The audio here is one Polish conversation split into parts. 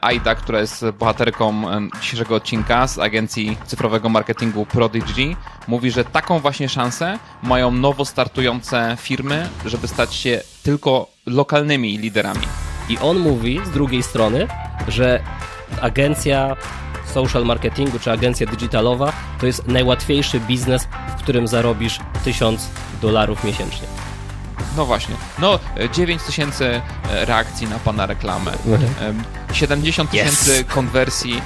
Aida, która jest bohaterką dzisiejszego odcinka z agencji cyfrowego marketingu Prodigy, mówi, że taką właśnie szansę mają nowo startujące firmy, żeby stać się tylko lokalnymi liderami. I on mówi z drugiej strony, że agencja social marketingu czy agencja digitalowa to jest najłatwiejszy biznes, w którym zarobisz 1000 dolarów miesięcznie. No właśnie. No, 9 tysięcy e, reakcji na pana reklamę. 70 tysięcy yes. konwersji.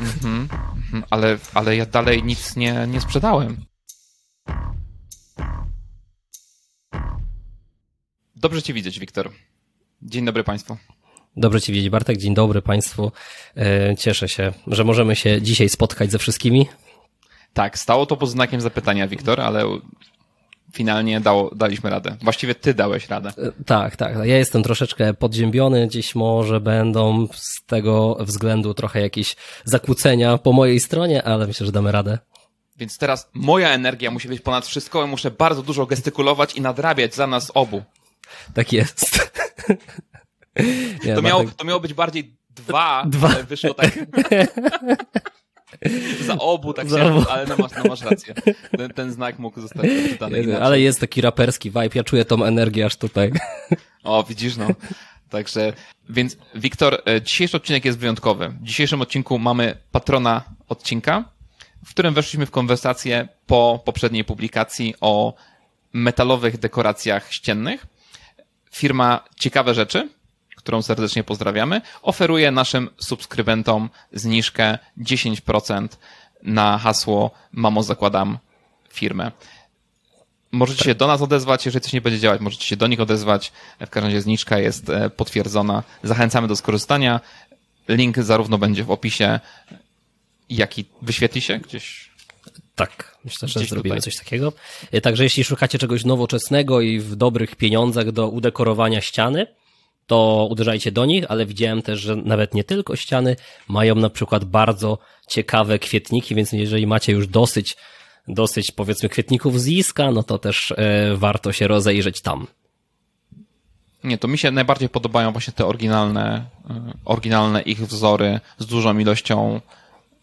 Mhm, mhm, ale, ale ja dalej nic nie, nie sprzedałem. Dobrze cię widzieć, Wiktor. Dzień dobry Państwu. Dobrze Ci widzieć, Bartek. Dzień dobry Państwu. E, cieszę się, że możemy się dzisiaj spotkać ze wszystkimi. Tak, stało to pod znakiem zapytania, Wiktor, ale finalnie dało, daliśmy radę. Właściwie ty dałeś radę. E, tak, tak. Ja jestem troszeczkę podziębiony. Dziś może będą z tego względu trochę jakieś zakłócenia po mojej stronie, ale myślę, że damy radę. Więc teraz moja energia musi być ponad wszystko muszę bardzo dużo gestykulować i nadrabiać za nas obu. Tak jest. Nie, to, miało, to miało być bardziej dwa, dwa. ale wyszło tak... Za obu tak się, ale no masz, no masz rację. Ten, ten znak mógł zostać przeczytany inaczej. Ale jest taki raperski vibe, ja czuję tą energię aż tutaj. O, widzisz no. Także, więc Wiktor, e, dzisiejszy odcinek jest wyjątkowy. W dzisiejszym odcinku mamy patrona odcinka, w którym weszliśmy w konwersację po poprzedniej publikacji o metalowych dekoracjach ściennych. Firma Ciekawe Rzeczy, którą serdecznie pozdrawiamy, oferuje naszym subskrybentom zniżkę 10% na hasło Mamo zakładam firmę. Możecie się do nas odezwać, jeżeli coś nie będzie działać, możecie się do nich odezwać. W każdym razie zniżka jest e, potwierdzona. Zachęcamy do skorzystania. Link zarówno będzie w opisie, jak i wyświetli się gdzieś tak, myślę, że Gdzieś zrobimy tutaj. coś takiego. E, także jeśli szukacie czegoś nowoczesnego i w dobrych pieniądzach do udekorowania ściany, to uderzajcie do nich, ale widziałem też, że nawet nie tylko ściany mają na przykład bardzo ciekawe kwietniki, więc jeżeli macie już dosyć, dosyć powiedzmy kwietników z Iska, no to też e, warto się rozejrzeć tam. Nie, to mi się najbardziej podobają właśnie te oryginalne, e, oryginalne ich wzory z dużą ilością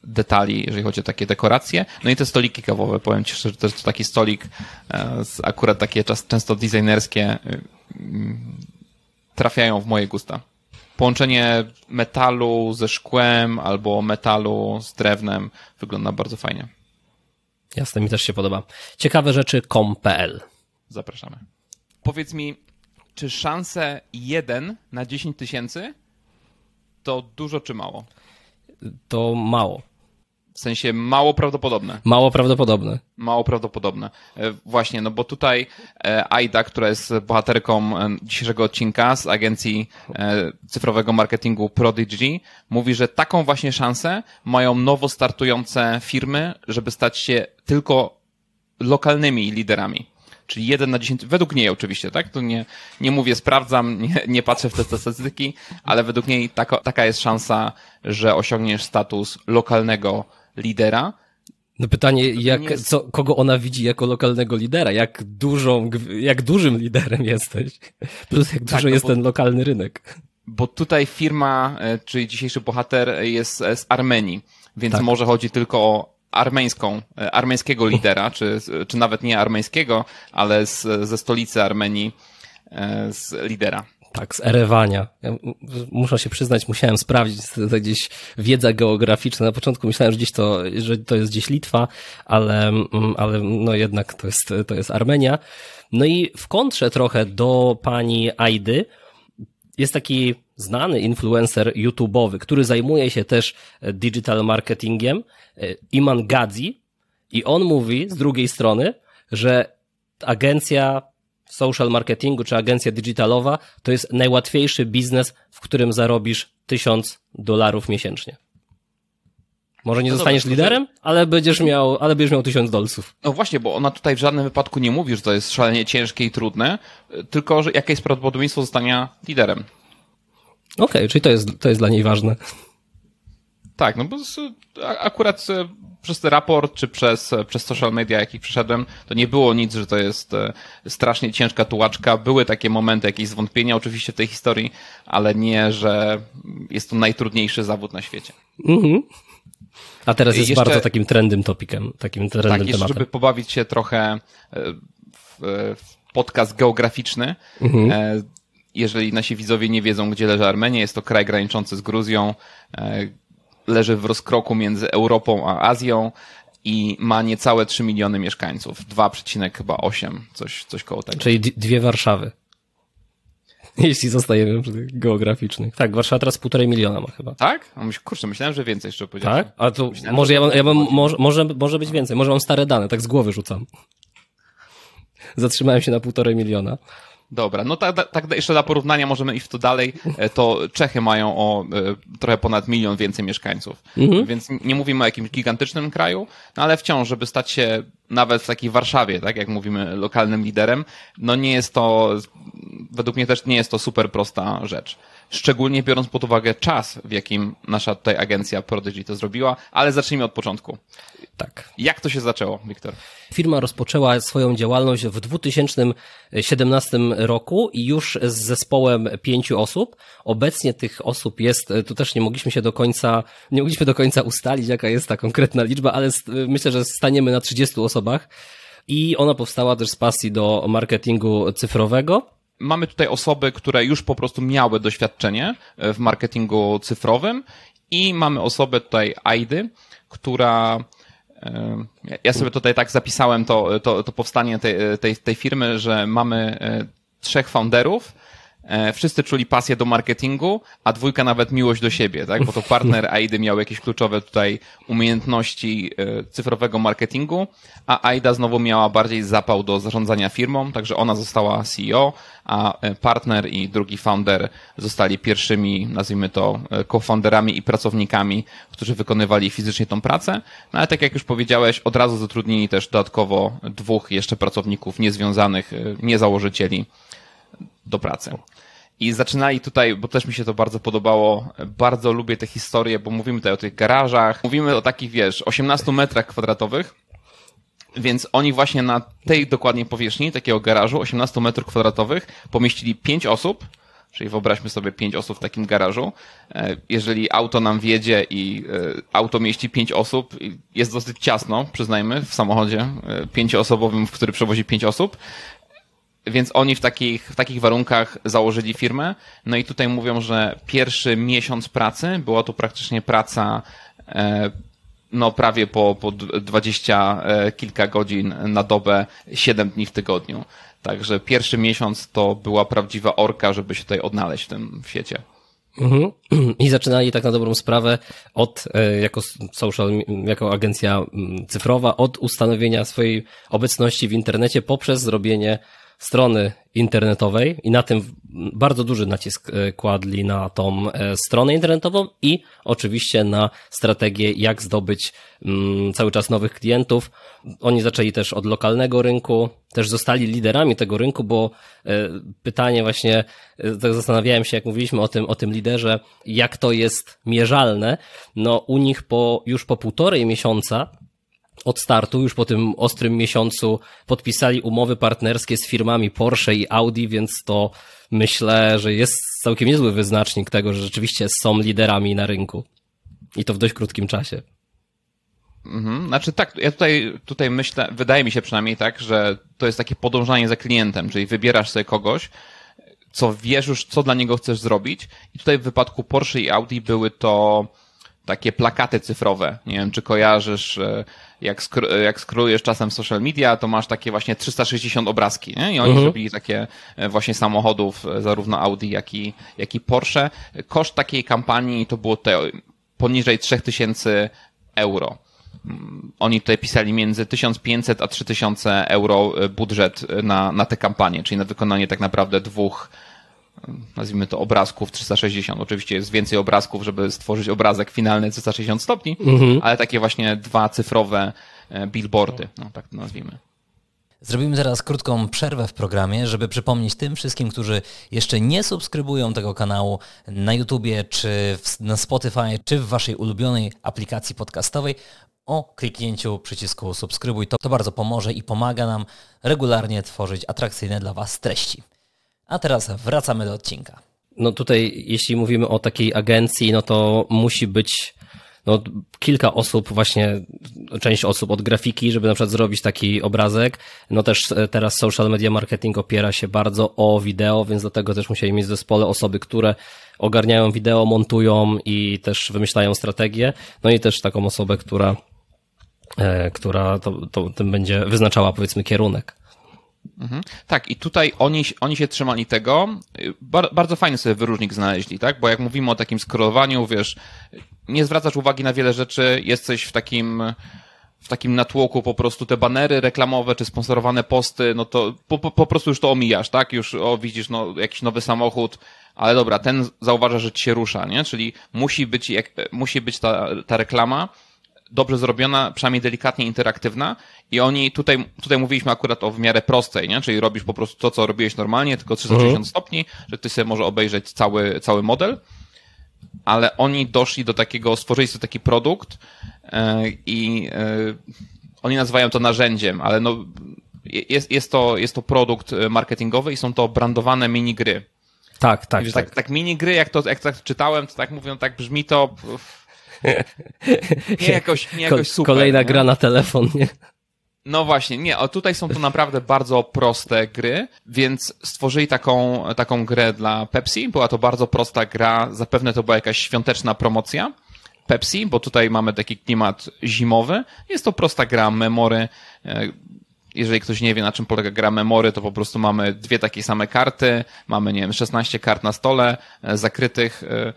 detali, jeżeli chodzi o takie dekoracje. No i te stoliki kawowe, powiem Ci szczerze, jest taki stolik, e, akurat takie często designerskie, trafiają w moje gusta. Połączenie metalu ze szkłem albo metalu z drewnem wygląda bardzo fajnie. Jasne, mi też się podoba. Ciekawe rzeczy com.pl. Zapraszamy. Powiedz mi, czy szanse 1 na 10 tysięcy to dużo czy mało? To mało. W sensie mało prawdopodobne. Mało prawdopodobne. Mało prawdopodobne. E, właśnie, no bo tutaj e, Aida, która jest bohaterką e, dzisiejszego odcinka z agencji cyfrowego marketingu Prodigy, mówi, że taką właśnie szansę mają nowo startujące firmy, żeby stać się tylko lokalnymi liderami. Czyli jeden na 10, według niej oczywiście, tak? To nie, nie mówię, sprawdzam, nie, nie patrzę w te statystyki, ale według niej taka, taka jest szansa, że osiągniesz status lokalnego lidera. No pytanie, jak, jest... co, kogo ona widzi jako lokalnego lidera? Jak dużą, jak dużym liderem jesteś? Plus jak tak, dużo no jest bo, ten lokalny rynek. Bo tutaj firma, e, czyli dzisiejszy bohater jest z Armenii, więc tak. może chodzi tylko o armeńską, e, armeńskiego lidera, czy, czy nawet nie armeńskiego, ale z, ze stolicy Armenii, e, z lidera. Tak, z Erewania. Ja muszę się przyznać, musiałem sprawdzić gdzieś wiedza geograficzna. Na początku myślałem, że gdzieś to, że to jest gdzieś Litwa, ale, ale no jednak to jest, to jest Armenia. No i w kontrze trochę do pani Aidy jest taki znany influencer YouTube'owy, który zajmuje się też digital marketingiem, e, Iman Gadzi i on mówi z drugiej strony, że agencja social marketingu czy agencja digitalowa to jest najłatwiejszy biznes, w którym zarobisz tysiąc dolarów miesięcznie. Może nie no zostaniesz dobra, liderem, ale będziesz miał, ale będziesz miał tysiąc dolców. No właśnie, bo ona tutaj w żadnym wypadku nie mówi, że to jest szalenie ciężkie i trudne, tylko że jakie jest prawdopodobieństwo zostania liderem. Okej, okay, czyli to jest, to jest dla niej ważne. Tak, no bo akurat przez raport, czy przez, przez social media, jakich przeszedłem, to nie było nic, że to jest e, strasznie ciężka tułaczka. Były takie momenty, jakieś zwątpienia oczywiście w tej historii, ale nie, że jest to najtrudniejszy zawód na świecie. Mhm. A teraz jest jeszcze, bardzo takim trendym topikiem, takim trendem tak, jeszcze, żeby pobawić się trochę e, w, w podcast geograficzny, mhm. E, jeżeli nasi widzowie nie wiedzą, gdzie leży Armenia, jest to kraj graniczący z Gruzją, leży w rozkroku między Europą a Azją i ma niecałe 3 miliony mieszkańców. 2,8, coś, coś koło tego. Czyli dwie Warszawy. Jeśli zostajemy przy tych geograficznych. Tak, Warszawa teraz półtorej miliona ma chyba. Tak? kurczę, myślałem, że więcej jeszcze powiedziałem. Tak? A to myślałem, może ja, mam, ja mam, może, może, może być więcej. Może mam stare dane, tak z głowy rzucam. Zatrzymałem się na półtorej miliona. Dobra, no tak, tak jeszcze dla porównania możemy iść w to dalej, e, to Czechy mają o e, trochę ponad milion więcej mieszkańców, mhm. więc nie mówimy o jakimś gigantycznym kraju, no ale wciąż, żeby stać się nawet w takiej Warszawie, tak jak mówimy, lokalnym liderem, no nie jest to, według mnie też nie jest to super prosta rzecz. Szczególnie biorąc pod uwagę czas, w jakim nasza tutaj agencja Prodigy to zrobiła, ale zacznijmy od początku. Tak. Jak to się zaczęło, Wiktor? Firma rozpoczęła swoją działalność w 2017 roku i już z zespołem pięciu osób. Obecnie tych osób jest, tu też nie mogliśmy się do końca, nie mogliśmy do końca ustalić, jaka jest ta konkretna liczba, ale myślę, że staniemy na 30 osobach. I ona powstała też z pasji do marketingu cyfrowego mamy tutaj osoby, które już po prostu miały doświadczenie w marketingu cyfrowym i mamy osobę tutaj Aidy, która ja sobie tutaj tak zapisałem to, to, to powstanie tej, tej, tej firmy, że mamy e, trzech founderów, e, wszyscy czuli pasję do marketingu, a dwójka nawet miłość do siebie, tak? Bo to partner Aidy miał jakieś kluczowe tutaj umiejętności e, cyfrowego marketingu, a Aida znowu miała bardziej zapał do zarządzania firmą, także ona została CEO, a e, partner i drugi founder zostali pierwszymi, nazwijmy to, e, co-founderami i pracownikami, którzy wykonywali fizycznie tą pracę. No ale tak jak już powiedziałeś, od razu zatrudnili też dodatkowo dwóch jeszcze pracowników niezwiązanych, e, niezałożycieli do pracy. I zaczynali tutaj, bo też mi się to bardzo podobało, bardzo lubię te historie, bo mówimy tutaj o tych garażach, mówimy o takich, wiesz, 18 metrach kwadratowych, więc oni właśnie na tej dokładnie powierzchni takiego garażu, 18 metrów kwadratowych, pomieścili 5 osób, czyli wyobraźmy sobie 5 osób w takim garażu. E, jeżeli auto nam wjedzie i e, auto mieści 5 osób, jest dosyć ciasno, przyznajmy, w samochodzie e, pięcioosobowym, w który przewozi 5 osób, więc oni w takich, w takich warunkach założyli firmę. No i tutaj mówią, że pierwszy miesiąc pracy była to praktycznie praca no prawie po, po 20 e, kilka godzin na dobę, 7 dni w tygodniu. Także pierwszy miesiąc to była prawdziwa orka, żeby się tutaj odnaleźć w tym świecie. Mhm. I zaczynali tak na dobrą sprawę od, e, jako social, jako agencja cyfrowa, od ustanowienia swojej obecności w internecie poprzez zrobienie strony internetowej i na tym bardzo duży nacisk e, kładli na tą e, stronę internetową i oczywiście na strategię, jak zdobyć mm, cały czas nowych klientów. Oni zaczęli też od lokalnego rynku, też zostali liderami tego rynku, bo e, pytanie właśnie, tak zastanawiałem się, jak mówiliśmy o tym, o tym liderze, jak to jest mierzalne. No u nich po, już po półtorej miesiąca od startu, już po tym ostrym miesiącu, podpisali umowy partnerskie z firmami Porsche i Audi, więc to myślę, że jest całkiem niezły wyznacznik tego, że rzeczywiście są liderami na rynku. I to w dość krótkim czasie. Mhm. Znaczy tak, ja tutaj, tutaj myślę, wydaje mi się przynajmniej tak, że to jest takie podążanie za klientem, czyli wybierasz sobie kogoś, co wiesz już, co dla niego chcesz zrobić. I tutaj w wypadku Porsche i Audi były to takie plakaty cyfrowe. Nie wiem, czy kojarzysz, e, jak, skr jak skrolujesz czasem social media, to masz takie właśnie 360 obrazki, nie? I oni mhm. zrobili takie e, właśnie samochodów, e, zarówno Audi, jak i, jak i Porsche. Koszt takiej kampanii to było te poniżej 3000 euro. Mm, oni tutaj pisali między 1500 a 3000 euro budżet na, na tę kampanię, czyli na wykonanie tak naprawdę dwóch nazwijmy to obrazków 360. Oczywiście jest więcej obrazków, żeby stworzyć obrazek finalny 360 stopni, mhm. ale takie właśnie dwa cyfrowe e, billboardy, no tak to nazwijmy. Zrobimy teraz krótką przerwę w programie, żeby przypomnieć tym wszystkim, którzy jeszcze nie subskrybują tego kanału na YouTubie, czy na Spotify, czy w waszej ulubionej aplikacji podcastowej, o kliknięciu przycisku subskrybuj. To, to bardzo pomoże i pomaga nam regularnie tworzyć atrakcyjne dla Was treści. A teraz wracamy do odcinka. No tutaj, jeśli mówimy o takiej agencji, no to musi być no, kilka osób, właśnie część osób od grafiki, żeby na przykład zrobić taki obrazek. No też e, teraz social media marketing opiera się bardzo o wideo, więc dlatego też musieli mieć w zespole osoby, które ogarniają wideo, montują i też wymyślają strategię. No i też taką osobę, która, e, która to, to tym będzie wyznaczała powiedzmy kierunek. Mhm. Tak, i tutaj oni, oni się trzymali tego. Bar, bardzo fajny sobie wyróżnik znaleźli, tak? Bo jak mówimy o takim scrollowaniu, wiesz, nie zwracasz uwagi na wiele rzeczy, jesteś w takim, w takim natłoku po prostu te banery reklamowe czy sponsorowane posty, no to po, po, po prostu już to omijasz, tak? Już o, widzisz no, jakiś nowy samochód, ale dobra, ten zauważa, że ci się rusza, nie? Czyli musi być, jak, musi być ta, ta reklama, dobrze zrobiona, przynajmniej delikatnie interaktywna i oni tutaj, tutaj mówiliśmy akurat o w miarę prostej, nie? Czyli robisz po prostu to, co robiłeś normalnie, tylko 360 mhm. stopni, że ty sobie może obejrzeć cały, cały model, ale oni doszli do takiego, stworzyli sobie taki produkt e, i e, oni nazywają to narzędziem, ale no, jest, jest, to, jest to produkt marketingowy i są to brandowane minigry. Tak, tak, tak. tak. Tak minigry, jak to, jak tak czytałem, to tak mówią, tak brzmi to nie jakoś, nie jakoś super. Kolejna nie? gra na telefon, nie? No właśnie, nie, a tutaj są to naprawdę bardzo proste gry, więc stworzyli taką, taką grę dla Pepsi. Była to bardzo prosta gra, zapewne to była jakaś świąteczna promocja Pepsi, bo tutaj mamy taki klimat zimowy. Jest to prosta gra, memory. E, jeżeli ktoś nie wie, na czym polega gra memory, to po prostu mamy dwie takie same karty, mamy, nie wiem, 16 kart na stole, e, zakrytych e,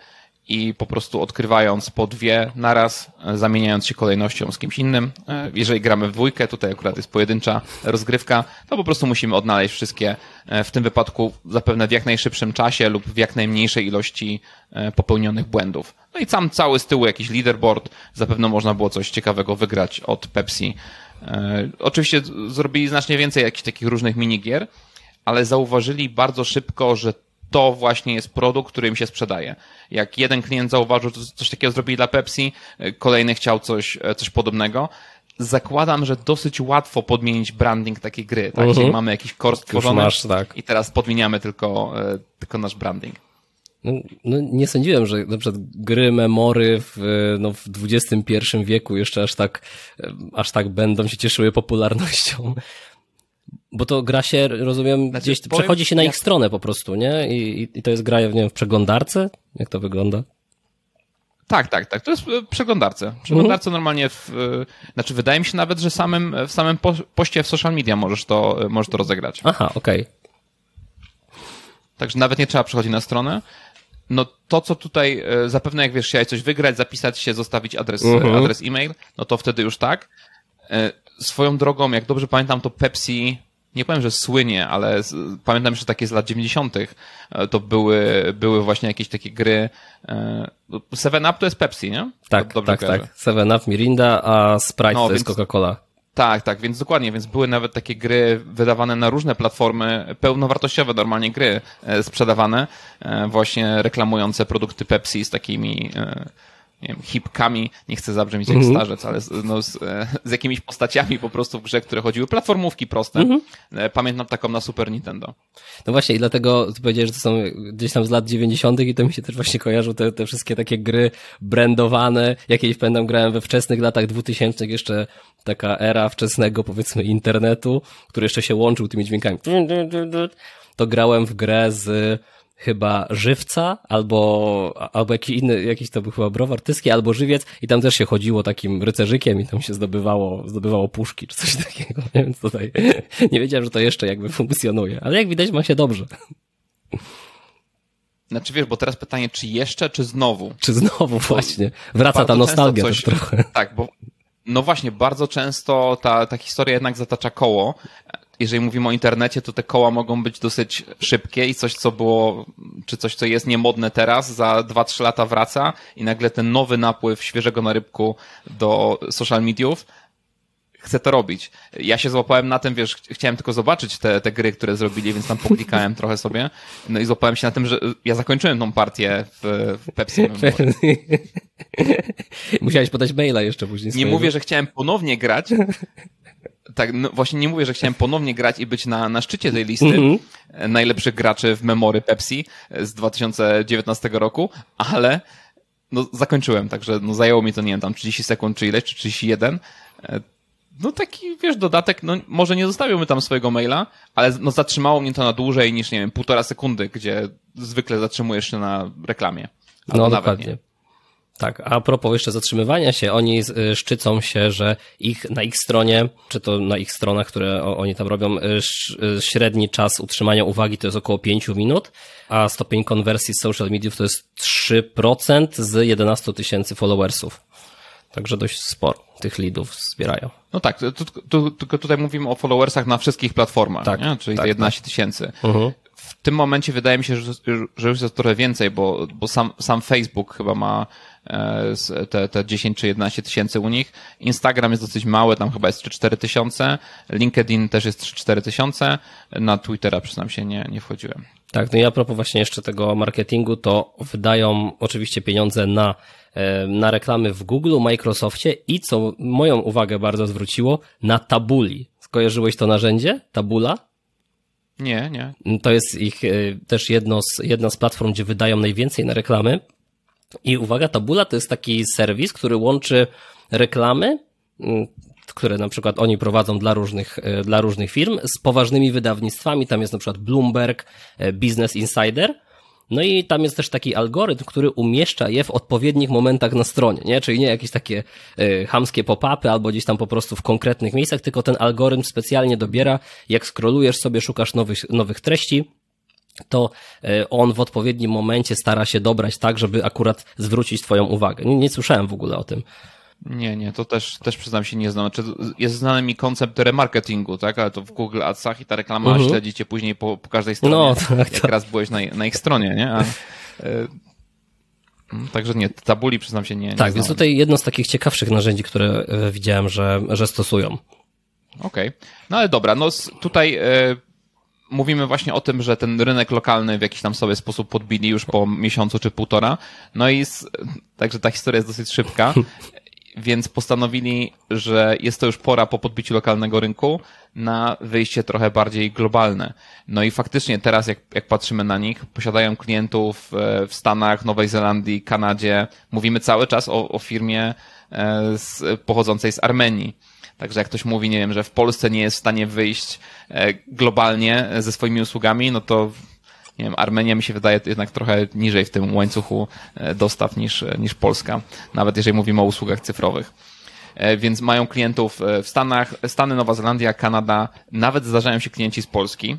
i po prostu odkrywając po dwie naraz, e, zamieniając się kolejnością z kimś innym. E, jeżeli gramy w dwójkę, tutaj akurat jest pojedyncza rozgrywka, to po prostu musimy odnaleźć wszystkie, e, w tym wypadku zapewne w jak najszybszym czasie lub w jak najmniejszej ilości popełnionych błędów. No i sam cały z tyłu jakiś leaderboard, zapewne można było coś ciekawego wygrać od Pepsi. Oczywiście zrobili znacznie więcej jakichś takich różnych minigier, ale zauważyli bardzo szybko, że to właśnie jest produkt, który im się sprzedaje. Jak jeden klient zauważył, że coś takiego zrobili dla Pepsi, e, kolejny chciał coś, e, coś podobnego. Zakładam, że dosyć łatwo podmienić branding takiej gry, tak? Uh-huh. Czyli mamy jakiś core stworzony masz, tak. i teraz podmieniamy tylko, e, tylko nasz branding. No, no, nie sądziłem, że na przykład gry, memory w, no, w XXI wieku jeszcze aż tak, aż tak będą się cieszyły popularnością. Bo to gra się, rozumiem, znaczy, gdzieś powiem, przechodzi się na ich stronę po prostu, nie? I, I, to jest gra, nie wiem, w przeglądarce? Jak to wygląda? Tak, tak, tak. To jest w e, przeglądarce. W przeglądarce mhm. normalnie, w, e, znaczy wydaje mi się nawet, że samym, w samym poście w social media możesz to, e, możesz to rozegrać. Aha, okej. Okay. Także nawet nie trzeba przechodzić na stronę. No to, co tutaj zapewne jak wiesz, chciałeś coś wygrać, zapisać się, zostawić adres, mhm. adres e-mail, no to wtedy już tak. Swoją drogą, jak dobrze pamiętam, to Pepsi nie powiem, że słynie, ale z, pamiętam jeszcze takie z lat 90. E, to były, były właśnie jakieś takie gry. E, Seven Up to jest Pepsi, nie? Tak, Dobrze tak, kojarzę. tak. Seven Up, Mirinda, a Sprite no, to więc, jest Coca-Cola. Tak, tak, więc dokładnie, więc były nawet takie gry wydawane na różne platformy, pełnowartościowe normalnie gry e, sprzedawane, właśnie reklamujące produkty Pepsi z takimi nie wiem, hipkami, nie chcę zabrzmieć jak -hmm. starzec, ale z, no, z, z, jakimiś postaciami po prostu w grze, które chodziły, platformówki proste. Mm -hmm. Pamiętam taką na Super Nintendo. No właśnie i dlatego powiedziałeś, że to są gdzieś tam z lat 90. i to mi się też właśnie kojarzą te, te wszystkie takie gry brandowane. Jakieś pamiętam grałem we wczesnych latach 2000 jeszcze taka era wczesnego powiedzmy internetu, który jeszcze się łączył tymi dźwiękami. To grałem w grę z chyba żywca, albo, albo jakiś inny, jakiś to był chyba browar tyski, albo żywiec i tam też się chodziło takim rycerzykiem i tam się zdobywało, zdobywało puszki czy coś takiego, więc tutaj nie wiedziałem, że to jeszcze jakby funkcjonuje, ale jak widać ma się dobrze. Znaczy wiesz, bo teraz pytanie, czy jeszcze, czy znowu? Czy znowu, właśnie. Wraca ta nostalgia coś, też trochę. Tak, bo no właśnie, bardzo często ta, ta historia jednak zatacza koło jeżeli mówimy o internecie, to te koła mogą być dosyć szybkie i coś, co było, czy coś, co jest niemodne teraz, za 2-3 lata wraca i nagle ten nowy napływ świeżego narybku do social mediów chcę to robić. Ja się złapałem na tym, wiesz, chciałem tylko zobaczyć te, te gry, które zrobili, więc tam poklikałem trochę sobie. No i złapałem się na tym, że ja zakończyłem tą partię w, w Pepsi. Musiałeś podać maila jeszcze później. Nie swojego. mówię, że chciałem ponownie grać. Tak, no właśnie nie mówię, że chciałem ponownie grać i być na, na szczycie tej listy Mhm. najlepszych graczy w memory Pepsi z 2019 roku, ale no, zakończyłem, także no, zajęło mi to, nie wiem, tam 30 sekund czy ileś, czy 31. E, No taki, wiesz, dodatek, no może nie zostawił mi tam swojego maila, ale no zatrzymało mnie to na dłużej niż, nie wiem, półtora sekundy, gdzie zwykle zatrzymujesz się na reklamie. Albo No nawet dokładnie. nie. Tak, a propos jeszcze zatrzymywania się, oni y, szczycą się, że ich, na ich stronie, czy to na ich stronach, które oni tam robią, y, y, średni czas utrzymania uwagi to jest około 5 minut, a stopień konwersji z social mediów to jest 3% z 11 tysięcy followersów. Także dość sporo tych leadów zbierają. No tak, tylko tutaj mówimy o followersach na wszystkich platformach, Tak, nie? czyli tak, te 11 tysięcy. Mhm. W tym momencie wydaje mi się, że, że już jest trochę więcej, bo, bo sam, sam Facebook chyba ma te, te 10 czy 11 tysięcy u nich. Instagram jest dosyć mały, tam chyba jest 3-4 tysiące. LinkedIn też jest 3-4 tysiące. Na Twittera przyznam się nie, nie wchodziłem. Tak, no i a propos właśnie jeszcze tego marketingu, to wydają oczywiście pieniądze na, e, na reklamy w Google, Microsoftie i co moją uwagę bardzo zwróciło, na Tabuli. Skojarzyłeś to narzędzie? Tabula? Nie, nie. To jest ich e, też jedno z, jedna z platform, gdzie wydają najwięcej na reklamy. I uwaga, Tabula to jest taki serwis, który łączy reklamy, mm, które na przykład oni prowadzą dla różnych, e, dla różnych firm, z poważnymi wydawnictwami. Tam jest na przykład Bloomberg, e, Business Insider. No i tam jest też taki algorytm, który umieszcza je w odpowiednich momentach na stronie, nie? Czyli nie jakieś takie y, hamskie pop-upy albo gdzieś tam po prostu w konkretnych miejscach, tylko ten algorytm specjalnie dobiera, jak scrollujesz sobie, szukasz nowych, nowych treści, to e, on w odpowiednim momencie stara się dobrać tak, żeby akurat zwrócić twoją uwagę. Nie, nie słyszałem w ogóle o tym. Nie, nie, to też, też przyznam się nie znam. Znaczy, jest znany mi koncept remarketingu, tak? Ale to w Google Adsach i ta reklama Mhm. śledzi cię później po, po każdej stronie. No, tak, jak tak. raz byłeś na, na ich stronie, nie? A, y, mm, także nie, tabuli przyznam się nie. nie Tak, więc tutaj jedno z takich ciekawszych narzędzi, które e, widziałem, że, że stosują. Okej. No ale dobra, no tutaj e, mówimy właśnie o tym, że ten rynek lokalny w jakiś tam sobie sposób podbili już po miesiącu czy półtora. No i s- także ta historia jest dosyć szybka. Więc postanowili, że jest to już pora po podbiciu lokalnego rynku na wyjście trochę bardziej globalne. No i faktycznie teraz, jak, jak patrzymy na nich, posiadają klientów e, w Stanach, Nowej Zelandii, Kanadzie. Mówimy cały czas o, o firmie e, z, pochodzącej z Armenii. Także jak ktoś mówi, nie wiem, że w Polsce nie jest w stanie wyjść e, globalnie ze swoimi usługami, no to nie wiem, Armenia mi się wydaje jednak trochę niżej w tym łańcuchu e, dostaw niż, niż Polska, nawet jeżeli mówimy o usługach cyfrowych. E, Więc mają klientów e, w Stanach, Stany, Nowa Zelandia, Kanada, nawet zdarzają się klienci z Polski.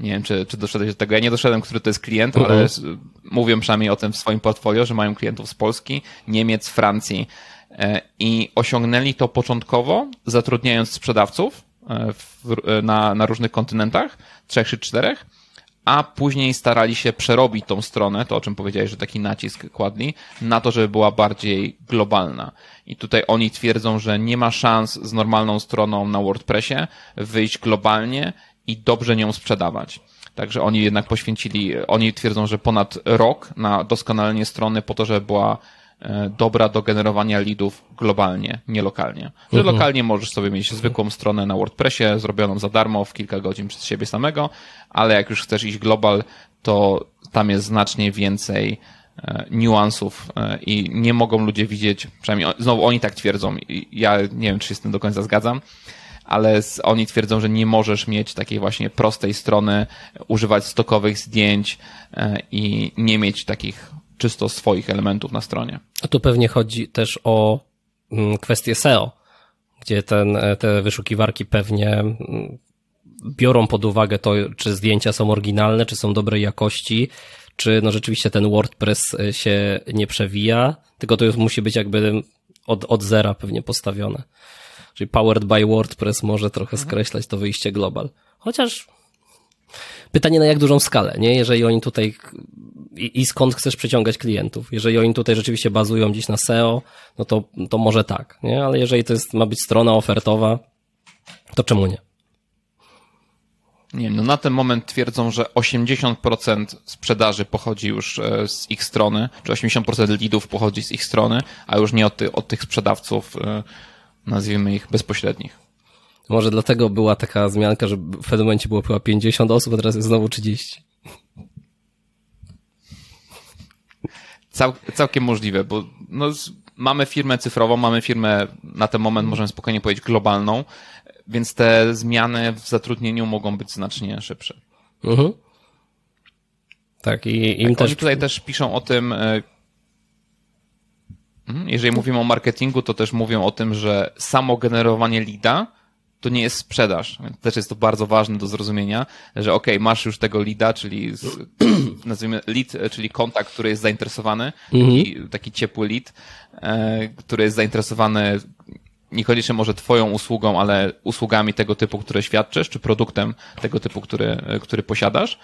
Nie wiem, czy, czy doszedłeś do tego. Ja nie doszedłem, który to jest klient, Mhm. ale s- mówią przynajmniej o tym w swoim portfolio, że mają klientów z Polski, Niemiec, Francji e, i osiągnęli to początkowo, zatrudniając sprzedawców e, w, e, na, na różnych kontynentach, trzech czy czterech, a później starali się przerobić tą stronę, to o czym powiedziałeś, że taki nacisk kładli, na to, żeby była bardziej globalna. I tutaj oni twierdzą, że nie ma szans z normalną stroną na WordPressie wyjść globalnie i dobrze nią sprzedawać. Także oni jednak poświęcili, oni twierdzą, że ponad rok na doskonalenie strony po to, żeby była e, dobra do generowania leadów globalnie, nie lokalnie. Że lokalnie możesz sobie mieć zwykłą stronę na WordPressie, zrobioną za darmo w kilka godzin przez siebie samego, ale jak już chcesz iść global, to tam jest znacznie więcej e, niuansów e, i nie mogą ludzie widzieć, przynajmniej znowu oni tak twierdzą, ja nie wiem, czy się z tym do końca zgadzam, ale oni twierdzą, że nie możesz mieć takiej właśnie prostej strony, używać stokowych zdjęć e, i nie mieć takich czysto swoich elementów na stronie. A tu pewnie chodzi też o mm, kwestię SEO, gdzie ten, e, te wyszukiwarki pewnie mm, biorą pod uwagę to, czy zdjęcia są oryginalne, czy są dobrej jakości, czy no rzeczywiście ten WordPress e, się nie przewija, tylko to już musi być jakby od, od zera pewnie postawione. Czyli powered by WordPress może trochę skreślać to wyjście global. Chociaż pytanie na jak dużą skalę, nie? Jeżeli oni tutaj i, i skąd chcesz przyciągać klientów. Jeżeli oni tutaj rzeczywiście bazują gdzieś na SEO, no to, to może tak, nie? Ale jeżeli to jest, ma być strona ofertowa, to czemu nie? Nie wiem, no na ten moment twierdzą, że 80% sprzedaży pochodzi już e, z ich strony, czy 80% leadów pochodzi z ich strony, a już nie od, ty, od tych sprzedawców, e, nazwijmy ich bezpośrednich. Może dlatego była taka zmianka, że w pewnym momencie było chyba 50 osób, a teraz jest znowu 30. Cał, całkiem możliwe, bo no, mamy firmę cyfrową, mamy firmę na ten moment, możemy spokojnie powiedzieć, globalną, więc te zmiany w zatrudnieniu mogą być znacznie szybsze. Mhm. Tak, i im tak, też... Oni tutaj też piszą o tym, e, mhm, jeżeli mówimy o marketingu, to też mówią o tym, że samo generowanie leada to nie jest sprzedaż. Też jest to bardzo ważne do zrozumienia, że ok, masz już tego leada, czyli z, nazwijmy lead, czyli kontakt, który jest zainteresowany, mhm. taki ciepły lead, e, który jest zainteresowany niekoniecznie może twoją usługą, ale usługami tego typu, które świadczysz, czy produktem tego typu, który, który posiadasz.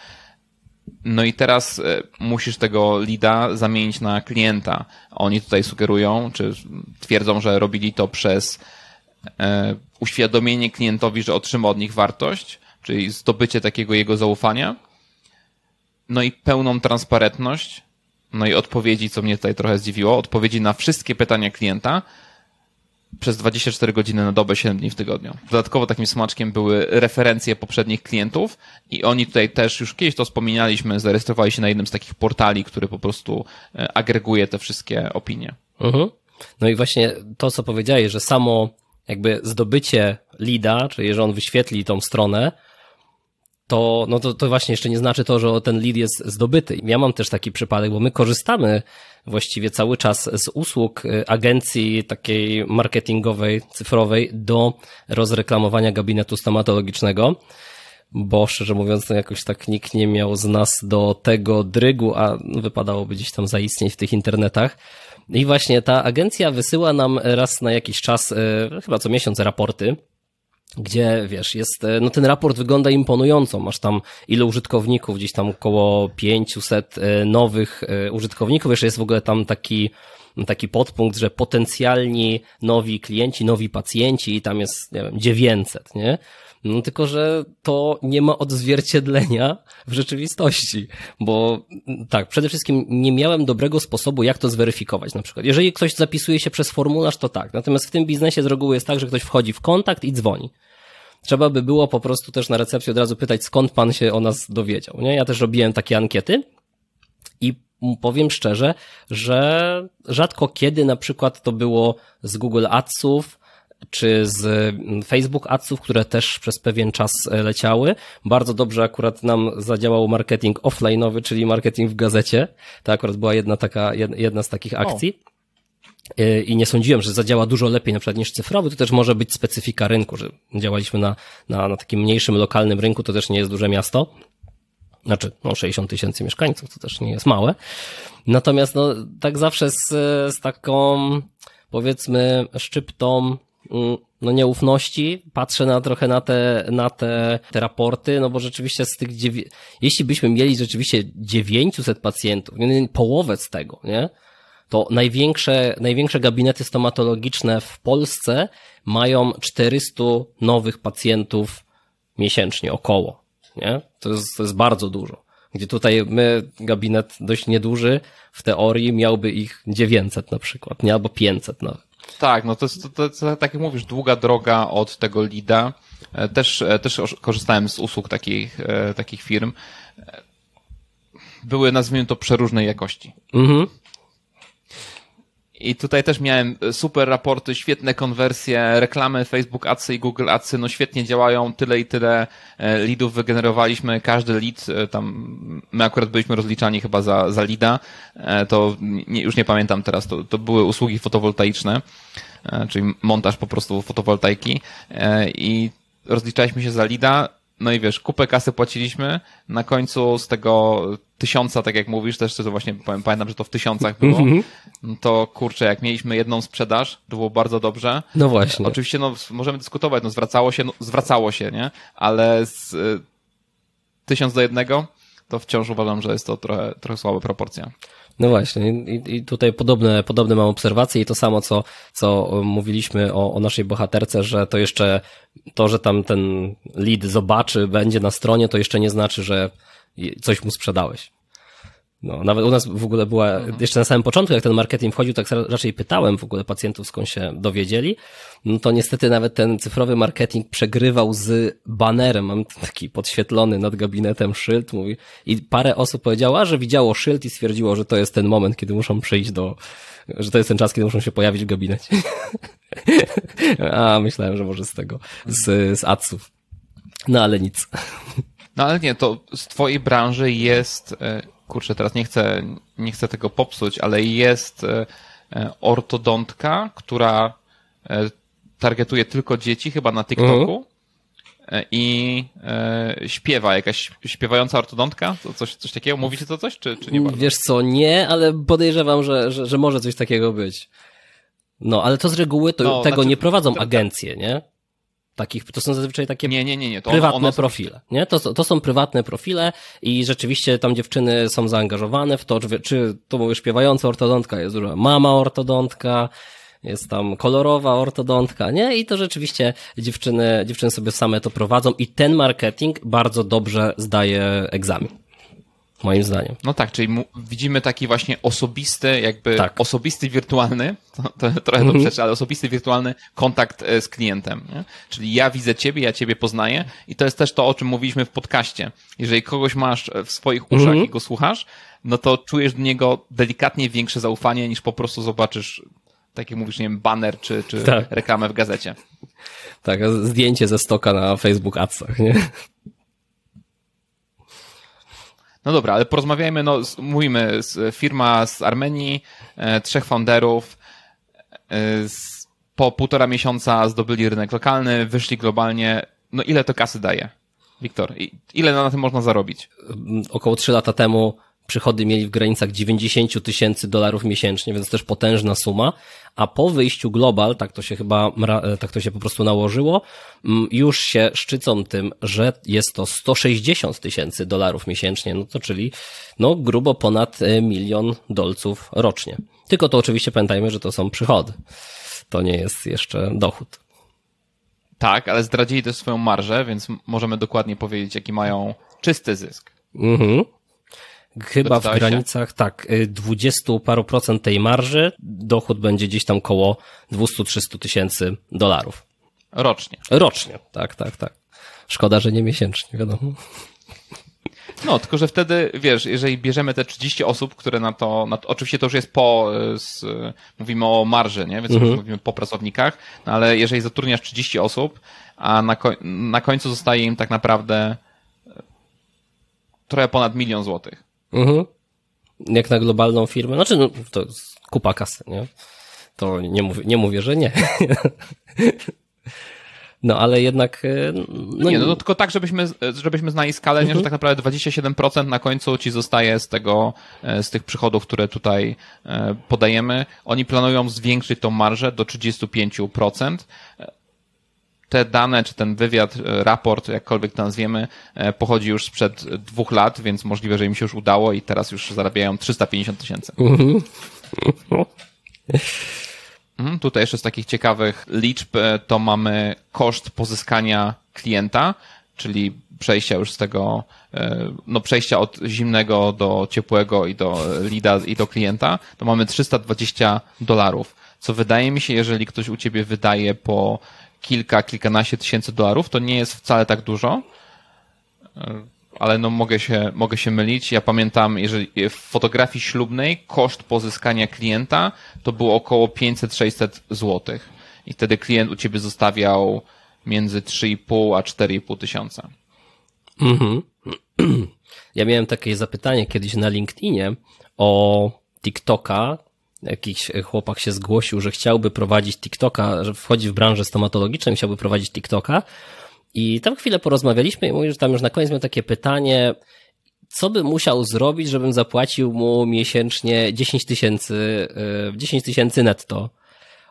No i teraz e, musisz tego leada zamienić na klienta. Oni tutaj sugerują, czy twierdzą, że robili to przez uświadomienie klientowi, że otrzyma od nich wartość, czyli zdobycie takiego jego zaufania. No i pełną transparentność, no i odpowiedzi, co mnie tutaj trochę zdziwiło, odpowiedzi na wszystkie pytania klienta, przez 24 godziny na dobę, 7 dni w tygodniu. Dodatkowo takim smaczkiem były referencje poprzednich klientów i oni tutaj też, już kiedyś to wspominaliśmy, zarejestrowali się na jednym z takich portali, który po prostu e, agreguje te wszystkie opinie. Mhm. No i właśnie to, co powiedziałeś, że samo jakby zdobycie lida, czyli że on wyświetli tą stronę, to, no to, to właśnie jeszcze nie znaczy to, że ten lead jest zdobyty. Ja mam też taki przypadek, bo my korzystamy właściwie cały czas z usług y, agencji takiej marketingowej, cyfrowej do rozreklamowania gabinetu stomatologicznego bo szczerze mówiąc, to jakoś tak nikt nie miał z nas do tego drygu, a wypadałoby gdzieś tam zaistnieć w tych internetach. I właśnie ta agencja wysyła nam raz na jakiś czas, y, chyba co miesiąc, raporty gdzie wiesz, jest, e, no ten raport wygląda imponująco. Masz tam ile użytkowników, gdzieś tam około 500 e, nowych e, użytkowników. Jeszcze jest w ogóle tam taki, taki podpunkt, że potencjalni nowi klienci, nowi pacjenci i tam jest, nie wiem, 900, nie? No tylko, że to nie ma odzwierciedlenia w rzeczywistości, bo tak, przede wszystkim nie miałem dobrego sposobu, jak to zweryfikować na przykład. Jeżeli ktoś zapisuje się przez formularz, to tak. Natomiast w tym biznesie z reguły jest tak, że ktoś wchodzi w kontakt i dzwoni. Trzeba by było po prostu też na recepcji od razu pytać, skąd pan się o nas dowiedział, nie? Ja też robiłem takie ankiety i powiem szczerze, że rzadko kiedy na przykład to było z Google Adsów, czy z mm, Facebook Adsów, które też przez pewien czas e, leciały. Bardzo dobrze akurat nam zadziałał marketing offline'owy, czyli marketing w gazecie. To akurat była jedna taka, jedna z takich akcji. O e, i nie sądziłem, że zadziała dużo lepiej na przykład niż cyfrowy, to też może być specyfika rynku, że działaliśmy na, na, na takim mniejszym, lokalnym rynku, to też nie jest duże miasto. Znaczy, no 60 tysięcy mieszkańców, to też nie jest małe. Natomiast no, tak zawsze z, z taką, powiedzmy, szczyptą no nieufności, patrzę na trochę na te, na te, te raporty, no bo rzeczywiście z tych dziewię... jeśli byśmy mieli rzeczywiście 900 pacjentów, połowę z tego, nie? To największe, największe gabinety stomatologiczne w Polsce mają 400 nowych pacjentów miesięcznie, około, nie? To jest, to jest bardzo dużo. Gdzie tutaj my, gabinet dość nieduży, w teorii miałby ich 900 na przykład, nie? Albo 500 nawet. Tak, no to jest, to, to, tak jak mówisz, długa droga od tego lida. E, też, e, też korzystałem z usług takich, e, takich firm. Były, nazwijmy to, przeróżnej jakości. Mhm. I tutaj też miałem super raporty, świetne konwersje, reklamy Facebook Adsy i Google Adsy, no świetnie działają, tyle i tyle e, leadów wygenerowaliśmy, każdy lead, e, tam my akurat byliśmy rozliczani chyba za, za leada, e, to nie, już nie pamiętam teraz, to, to były usługi fotowoltaiczne, czyli montaż po prostu fotowoltaiki i rozliczaliśmy się za leada, no i wiesz, kupę kasy płaciliśmy, na końcu z tego tysiąca, tak jak mówisz, też to właśnie pamiętam, że to w tysiącach było, mhm. to kurczę, jak mieliśmy jedną sprzedaż, to było bardzo dobrze. No właśnie. Oczywiście, no możemy dyskutować, no zwracało się, no zwracało się, nie? Ale z y, tysiąc do jednego, to wciąż uważam, że jest to trochę, trochę słaba proporcja. No właśnie, i, i tutaj podobne, podobne mam obserwacje i to samo, co, co mówiliśmy o, o naszej bohaterce, że to jeszcze, to, że tam ten lead zobaczy, będzie na stronie, to jeszcze nie znaczy, że coś mu sprzedałeś. No, nawet u nas w ogóle była, mhm. jeszcze na samym początku, jak ten marketing wchodził, tak raczej pytałem w ogóle pacjentów, skąd się dowiedzieli. No to niestety nawet ten cyfrowy marketing przegrywał z banerem. Mam taki podświetlony nad gabinetem szyld, mówi, i parę osób powiedziało, że widziało szyld i stwierdziło, że to jest ten moment, kiedy muszą przyjść do, że to jest ten czas, kiedy muszą się pojawić w gabinecie. A, myślałem, że może z tego, z, z adsów. No ale nic. No ale nie, to z twojej branży jest e, kurczę, teraz nie chcę, nie chcę tego popsuć, ale jest e, e, ortodontka, która targetuje tylko dzieci, chyba na TikToku. Mhm. I e, śpiewa, jakaś śpiewająca ortodontka? To coś, coś takiego? Mówicie to coś, czy, czy nie bardzo? Wiesz co, nie, ale podejrzewam, że, że, że może coś takiego być. No, ale to z reguły to no, tego znaczy, nie prowadzą agencje, nie? Takich, to są zazwyczaj takie nie, nie, nie, nie. To prywatne ono, ono profile, nie? To, to są prywatne profile i rzeczywiście tam dziewczyny są zaangażowane w to, czy, czy to mówię śpiewająca ortodontka, jest mama ortodontka, jest tam kolorowa ortodontka, nie? I to rzeczywiście dziewczyny, dziewczyny sobie same to prowadzą i ten marketing bardzo dobrze zdaje egzamin moim zdaniem. No tak, czyli widzimy taki właśnie osobisty, jakby tak. osobisty wirtualny, to, to trochę mm -hmm. to ale osobisty wirtualny kontakt e, z klientem. Nie? Czyli ja widzę ciebie, ja ciebie poznaję i to jest też to, o czym mówiliśmy w podcaście. Jeżeli kogoś masz w swoich uszach mm -hmm. i go słuchasz, no to czujesz do niego delikatnie większe zaufanie niż po prostu zobaczysz tak jak mówisz, nie wiem, banner czy, czy tak. reklamę w gazecie. Tak, zdjęcie ze stoka na Facebook Adsach, nie? No dobra, ale porozmawiajmy, no mówimy, firma z Armenii, e, trzech founderów, e, po półtora miesiąca zdobyli rynek lokalny, wyszli globalnie, no ile to kasy daje? Wiktor, ile na tym można zarobić? Około trzy lata temu przychody mieli w granicach 90 tysięcy dolarów miesięcznie, więc też potężna suma, a po wyjściu Global, tak to się chyba, e, tak to się po prostu nałożyło, mm, już się szczycą tym, że jest to 160 tysięcy dolarów miesięcznie, no to czyli, no grubo ponad e, milion dolców rocznie. Tylko to oczywiście pamiętajmy, że to są przychody. To nie jest jeszcze dochód. Tak, ale zdradzili też swoją marżę, więc możemy dokładnie powiedzieć, jaki mają czysty zysk. Mhm. Chyba w granicach, tak, 20 y, paru procent tej marży, dochód będzie gdzieś tam koło 200-300 tysięcy dolarów. Rocznie. Rocznie, tak, tak, tak. Szkoda, że nie miesięcznie, wiadomo. No, tylko że wtedy, wiesz, jeżeli bierzemy te 30 osób, które na to, na to oczywiście to już jest po, y, z, mówimy o marży, nie? Więc mhm. mówimy po pracownikach, no ale jeżeli zatrudniasz 30 osób, a na, na końcu zostaje im tak naprawdę y, trochę ponad milion złotych. Mhm. Jak na globalną firmę. Znaczy, no, to jest kupa kasy, nie? To nie mówię, nie mówię że nie. No, ale jednak. E, no nie, no, no tylko tak, żebyśmy, żebyśmy znali skalę, nie, że mhm. tak naprawdę 27% na końcu ci zostaje z tego, e, z tych przychodów, które tutaj e, podajemy. Oni planują zwiększyć tą marżę do 35% te dane, czy ten wywiad, e, raport, jakkolwiek to nazwiemy, e, pochodzi już sprzed dwóch lat, więc możliwe, że im się już udało i teraz już zarabiają 350 tysięcy. Mhm. Mhm, tutaj jeszcze z takich ciekawych liczb e, to mamy koszt pozyskania klienta, czyli przejścia już z tego, no przejścia od zimnego do ciepłego i do lida i do klienta, to mamy 320 dolarów. Co wydaje mi się, jeżeli ktoś u ciebie wydaje po kilka, kilkanaście tysięcy dolarów, to nie jest wcale tak dużo, ale no mogę się, mogę się mylić. Ja pamiętam, jeżeli w fotografii ślubnej koszt pozyskania klienta to było około 500-600 złotych. I wtedy klient u ciebie zostawiał między 3,5 a 4,5 tysiąca. Mhm. Ja miałem takie zapytanie kiedyś na LinkedInie o TikToka, jakiś chłopak się zgłosił, że chciałby prowadzić TikToka, że wchodzi w branżę stomatologiczną, chciałby prowadzić TikToka. I tam chwilę porozmawialiśmy i mówi, że tam już na koniec miał takie pytanie, co by musiał zrobić, żebym zapłacił mu miesięcznie 10 tysięcy, 10 e, tysięcy netto.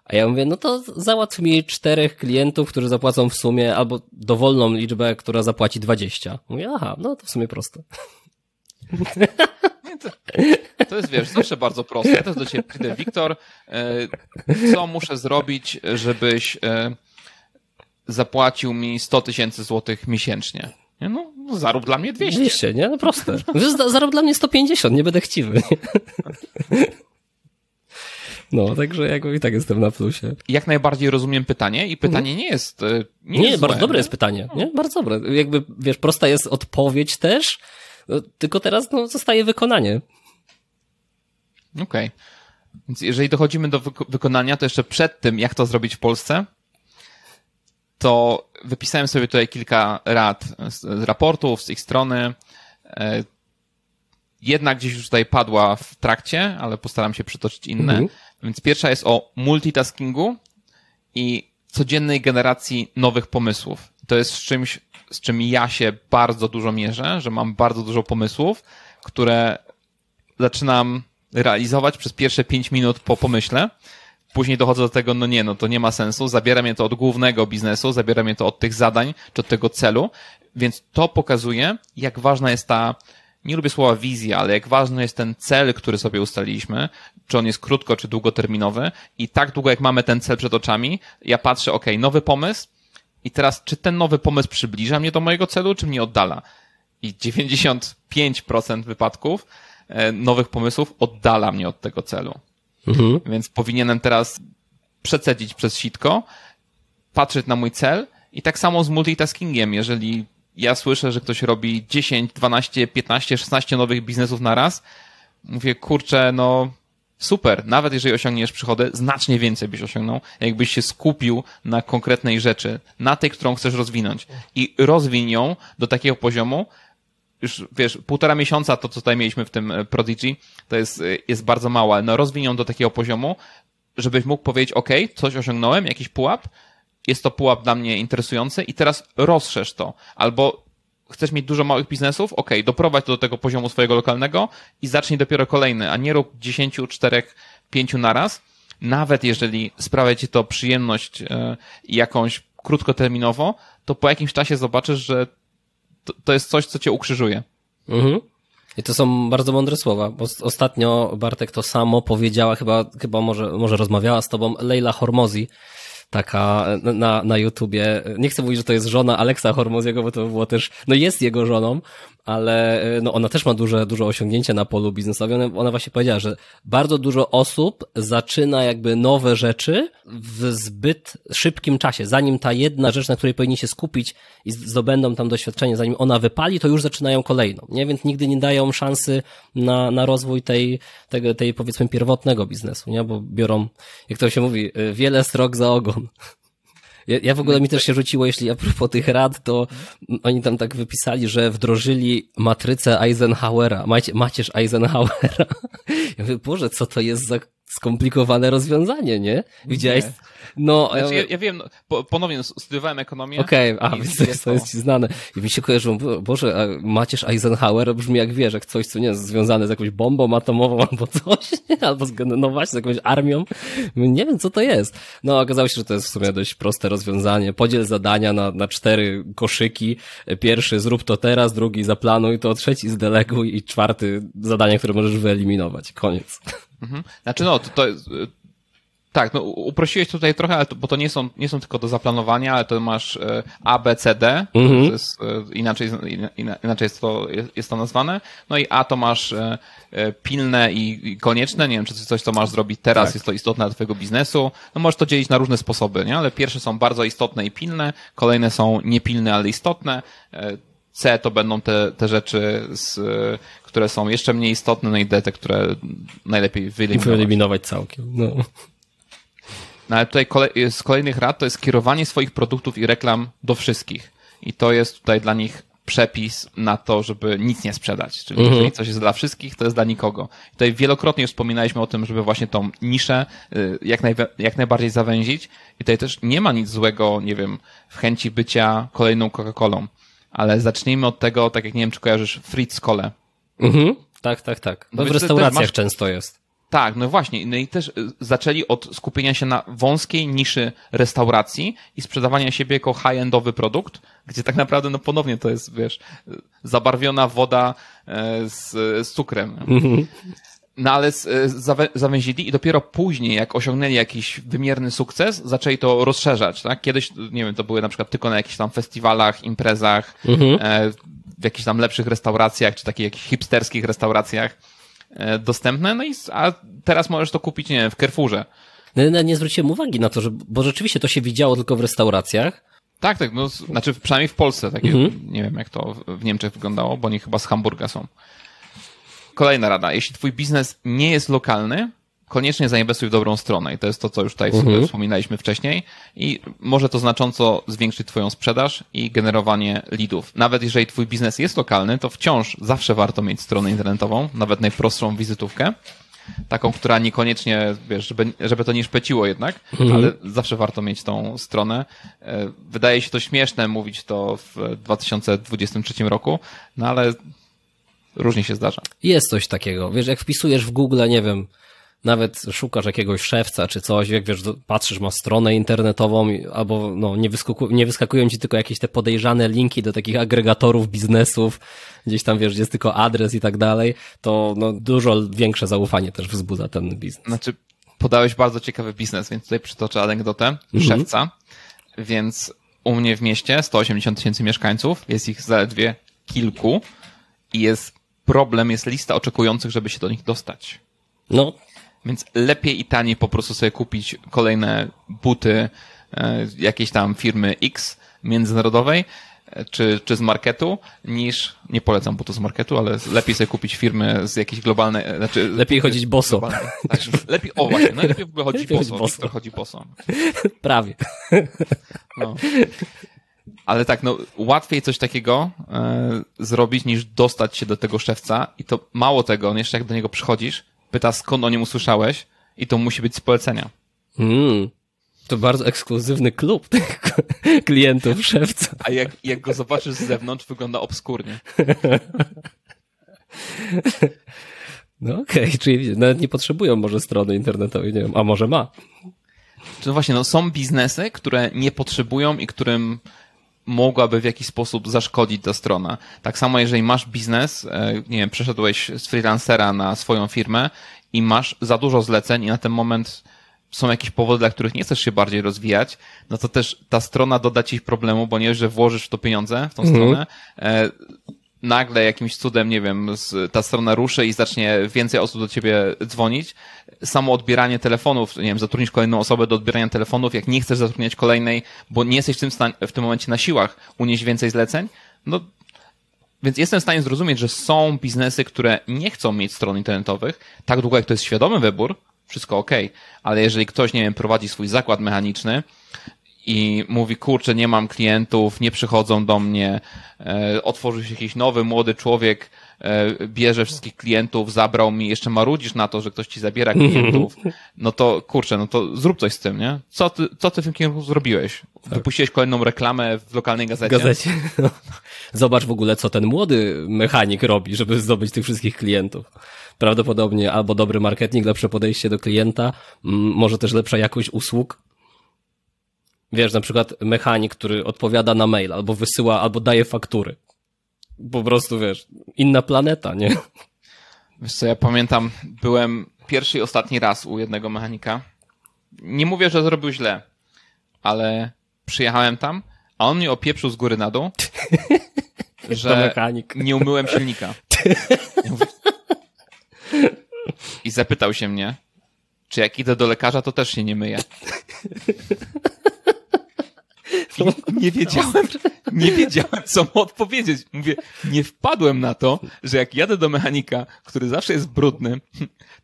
A ja mówię, no to załatw mi czterech klientów, którzy zapłacą w sumie, albo dowolną liczbę, która zapłaci 20. Mówię, aha, no to w sumie proste. To, to jest, wiesz, zawsze bardzo proste. Ja też do ciebie przyjdę, Wiktor, e, co muszę zrobić, żebyś e, zapłacił mi 100 tysięcy złotych miesięcznie? Nie, No, no, zarób dla mnie 200. 200, nie? No proste. Zarób dla mnie 150, nie będę chciwy. No, także jakby i tak jestem na plusie. Jak najbardziej rozumiem pytanie i pytanie nie jest e, Nie, Nie, jest bardzo złe, dobre nie? jest pytanie. Nie? Bardzo dobre. Jakby, wiesz, prosta jest odpowiedź też, no, tylko teraz no, zostaje wykonanie. Okej. Więc jeżeli dochodzimy do wyko- wykonania, to jeszcze przed tym, jak to zrobić w Polsce, to wypisałem sobie tutaj kilka rad z raportów, z ich strony. E, Jedna gdzieś już tutaj padła w trakcie, ale postaram się przytoczyć inne. Mhm. Więc pierwsza jest o multitaskingu i codziennej generacji nowych pomysłów. To jest z czymś, z czym ja się bardzo dużo mierzę, że mam bardzo dużo pomysłów, które zaczynam realizować przez pierwsze pięć minut po pomyśle. Później dochodzę do tego, no nie, no to nie ma sensu. Zabiera mnie to od głównego biznesu, zabiera mnie to od tych zadań, czy od tego celu. Więc to pokazuje, jak ważna jest ta, nie lubię słowa wizja, ale jak ważny jest ten cel, który sobie ustaliliśmy, czy on jest krótko, czy długoterminowy. I tak długo, jak mamy ten cel przed oczami, ja patrzę, ok, nowy pomysł, i teraz, czy ten nowy pomysł przybliża mnie do mojego celu, czy mnie oddala? I 95% wypadków e, nowych pomysłów oddala mnie od tego celu. Mhm. Więc powinienem teraz przecedzić przez sitko, patrzeć na mój cel i tak samo z multitaskingiem. Jeżeli ja słyszę, że ktoś robi 10, 12, 15, 16 nowych biznesów na raz, mówię, kurczę, no super, nawet jeżeli osiągniesz przychody, znacznie więcej byś osiągnął, jakbyś się skupił na konkretnej rzeczy, na tej, którą chcesz rozwinąć. I rozwin ją do takiego poziomu, już wiesz, półtora miesiąca to, co tutaj mieliśmy w tym e, Prodigy, to jest, e, jest bardzo mało, no rozwin ją do takiego poziomu, żebyś mógł powiedzieć, ok, coś osiągnąłem, jakiś pułap, jest to pułap dla mnie interesujący i teraz rozszerz to. Albo chcesz mieć dużo małych biznesów, ok, doprowadź to do tego poziomu swojego lokalnego i zacznij dopiero kolejny, a nie rób 10, 4, 5 naraz. Nawet jeżeli sprawia ci to przyjemność e, jakąś krótkoterminowo, to po jakimś czasie zobaczysz, że to, to jest coś, co cię ukrzyżuje. Mhm. I to są bardzo mądre słowa, bo ostatnio Bartek to samo powiedziała, chyba, chyba może, może rozmawiała z tobą Leila Hormozi, taka na- na, na YouTubie. Nie chcę mówić, że to jest żona Aleksa Hormoziego, bo to było też, no jest jego żoną, ale e, no ona też ma duże, duże osiągnięcia na polu biznesowym. Ona, właśnie powiedziała, że bardzo dużo osób zaczyna jakby nowe rzeczy w zbyt szybkim czasie. Zanim ta jedna rzecz, na której powinni się skupić i zdobędą tam doświadczenie, zanim ona wypali, to już zaczynają kolejną, nie? Więc nigdy nie dają szansy na, na rozwój tej, tego, tej powiedzmy pierwotnego biznesu, nie? Bo biorą, jak to się mówi, y, wiele strok za ogon. Ja, ja w ogóle mi też się rzuciło, jeśli a propos tych rad, to oni tam tak wypisali, że wdrożyli matrycę Eisenhowera, macie, macierz Eisenhowera. Ja mówię, Boże, co to jest za skomplikowane rozwiązanie, nie? Widziałeś? Nie. No, ja Znaczy, ja, ja wiem, no, po, ponownie studiowałem ekonomię. Okej, a i więc to jest, to jest ci znane. I mi się kojarzą, bo- Boże, a macierz Eisenhower brzmi jak wiesz, jak coś, co nie jest związane z jakąś bombą atomową albo coś, nie? albo z, no właśnie, z jakąś armią. Nie wiem, co to jest. No, okazało się, że to jest w sumie dość proste rozwiązanie. Podziel zadania na, na cztery koszyki. Pierwszy zrób to teraz, drugi zaplanuj to, trzeci zdeleguj i czwarty zadanie, które możesz wyeliminować. Koniec. Mhm. Znaczy no, to, to jest, tak, no uprościłeś tutaj trochę, ale to, bo to nie są, nie są tylko do zaplanowania, ale to masz e, A, B, C, D, Mhm. jest, e, inaczej, ina- inaczej jest to, jest, to nazwane. No i A to masz e, pilne i, i konieczne, nie wiem, czy coś, co masz zrobić teraz, Tak. jest to istotne dla twojego biznesu. No możesz to dzielić na różne sposoby, nie? Ale pierwsze są bardzo istotne i pilne, kolejne są niepilne, ale istotne. C to będą te, te rzeczy, z, które są jeszcze mniej istotne, no i D te, które najlepiej wyeliminować. Wyeliminować całkiem. No. No ale tutaj kole z kolejnych rad to jest kierowanie swoich produktów i reklam do wszystkich. I to jest tutaj dla nich przepis na to, żeby nic nie sprzedać. Czyli jeżeli coś jest dla wszystkich, to jest dla nikogo. I tutaj wielokrotnie już wspominaliśmy o tym, żeby właśnie tą niszę y, jak, najwe- jak najbardziej zawęzić. I tutaj też nie ma nic złego, nie wiem, w chęci bycia kolejną Coca-Colą. Ale zacznijmy od tego, tak jak nie wiem, czy kojarzysz Fritz Kole. Mhm. Tak, tak, tak. No, w restauracjach masz- często jest. Tak, no właśnie. No i też y, zaczęli od skupienia się na wąskiej niszy restauracji i sprzedawania siebie jako high-endowy produkt, gdzie tak naprawdę, no ponownie to jest, wiesz, y, zabarwiona woda e, z, z cukrem. No ale e, zawęzili i dopiero później, jak osiągnęli jakiś wymierny sukces, zaczęli to rozszerzać, tak? Kiedyś, nie wiem, to były na przykład tylko na jakichś tam festiwalach, imprezach, e, w jakichś tam lepszych restauracjach, czy takich jakichś hipsterskich restauracjach e, dostępne, no i a teraz możesz to kupić, nie wiem, w Carrefourze. No, no, nie zwróciłem uwagi na to, że, bo rzeczywiście to się widziało tylko w restauracjach. Tak, tak, no, znaczy przynajmniej w Polsce, takie, nie wiem jak to w- w Niemczech wyglądało, bo oni chyba z Hamburga są. Kolejna rada, jeśli twój biznes nie jest lokalny, koniecznie zainwestuj w dobrą stronę. I to jest to, co już tutaj w- wspominaliśmy wcześniej. I może to znacząco zwiększyć twoją sprzedaż i generowanie leadów. Nawet jeżeli twój biznes jest lokalny, to wciąż zawsze warto mieć stronę internetową, nawet najprostszą wizytówkę, taką, która niekoniecznie, wiesz, żeby, żeby to nie szpeciło jednak, ale zawsze warto mieć tą stronę. E, Wydaje się to śmieszne mówić to w 2023 roku, no ale różnie się zdarza. Jest coś takiego. Wiesz, jak wpisujesz w Google, nie wiem, nawet szukasz jakiegoś szewca czy coś, jak wiesz, patrzysz, masz stronę internetową, albo no, nie, wyskaku, nie wyskakują ci tylko jakieś te podejrzane linki do takich agregatorów biznesów, gdzieś tam wiesz, gdzie jest tylko adres i tak dalej, to no, dużo większe zaufanie też wzbudza ten biznes. Znaczy, podałeś bardzo ciekawy biznes, więc tutaj przytoczę anegdotę szewca. Więc u mnie w mieście 180 tysięcy mieszkańców, jest ich zaledwie kilku i jest problem, jest lista oczekujących, żeby się do nich dostać. No, Więc lepiej i taniej po prostu sobie kupić kolejne buty e, jakiejś tam firmy X międzynarodowej e, czy, czy z marketu, niż, nie polecam butów z marketu, ale lepiej sobie kupić firmy z jakiejś globalnej, znaczy... lepiej chodzić boso. Tak, lepiej, o właśnie, najlepiej w ogóle chodzi Lepiej chodzi boso, boso. Wiktor chodzi boso. Prawie. No. Ale tak, no łatwiej coś takiego e, zrobić niż dostać się do tego szewca i to mało tego, on jeszcze jak do niego przychodzisz, pyta skąd o nim usłyszałeś i to musi być z polecenia. Mm. To bardzo ekskluzywny klub tych klientów szewca. A jak, jak go zobaczysz z zewnątrz, wygląda obskurnie. No okej, czyli nawet nie potrzebują może strony internetowej, nie wiem, a może ma. No właśnie, no są biznesy, które nie potrzebują i którym mogłaby w jakiś sposób zaszkodzić ta strona. Tak samo jeżeli masz biznes, e, nie wiem, przeszedłeś z freelancera na swoją firmę i masz za dużo zleceń i na ten moment są jakieś powody, dla których nie chcesz się bardziej rozwijać, no to też ta strona doda ci problemu, bo nie wiesz, że włożysz w to pieniądze, w tą stronę, e, nagle jakimś cudem, nie wiem, z, ta strona ruszy i zacznie więcej osób do ciebie dzwonić. Samo odbieranie telefonów, nie wiem, zatrudnisz kolejną osobę do odbierania telefonów, jak nie chcesz zatrudniać kolejnej, bo nie jesteś w tym, w tym momencie na siłach unieść więcej zleceń, no więc jestem w stanie zrozumieć, że są biznesy, które nie chcą mieć stron internetowych, tak długo jak to jest świadomy wybór, wszystko ok, ale jeżeli ktoś, nie wiem, prowadzi swój zakład mechaniczny i mówi, kurczę, nie mam klientów, nie przychodzą do mnie, e, otworzył się jakiś nowy, młody człowiek, e, bierze wszystkich klientów, zabrał mi, jeszcze marudzisz na to, że ktoś ci zabiera klientów, no to kurczę, no to zrób coś z tym, nie? Co ty, co ty w tym kierunku zrobiłeś? Wypuściłeś kolejną reklamę w lokalnej gazecie? gazecie. No. Zobacz w ogóle, co ten młody mechanik robi, żeby zdobyć tych wszystkich klientów. Prawdopodobnie albo dobry marketing, lepsze podejście do klienta, mm, może też lepsza jakość usług. Wiesz, na przykład mechanik, który odpowiada na mail, albo wysyła, albo daje faktury. Po prostu, wiesz, inna planeta, nie? Wiesz co, ja pamiętam, byłem pierwszy i ostatni raz u jednego mechanika. Nie mówię, że zrobił źle, ale przyjechałem tam, a on mnie opieprzył z góry na dół, że nie umyłem silnika. I zapytał się mnie, czy jak idę do lekarza, to też się nie myję. Nie wiedziałem, nie wiedziałem, co mu odpowiedzieć. Mówię, nie wpadłem na to, że jak jadę do mechanika, który zawsze jest brudny,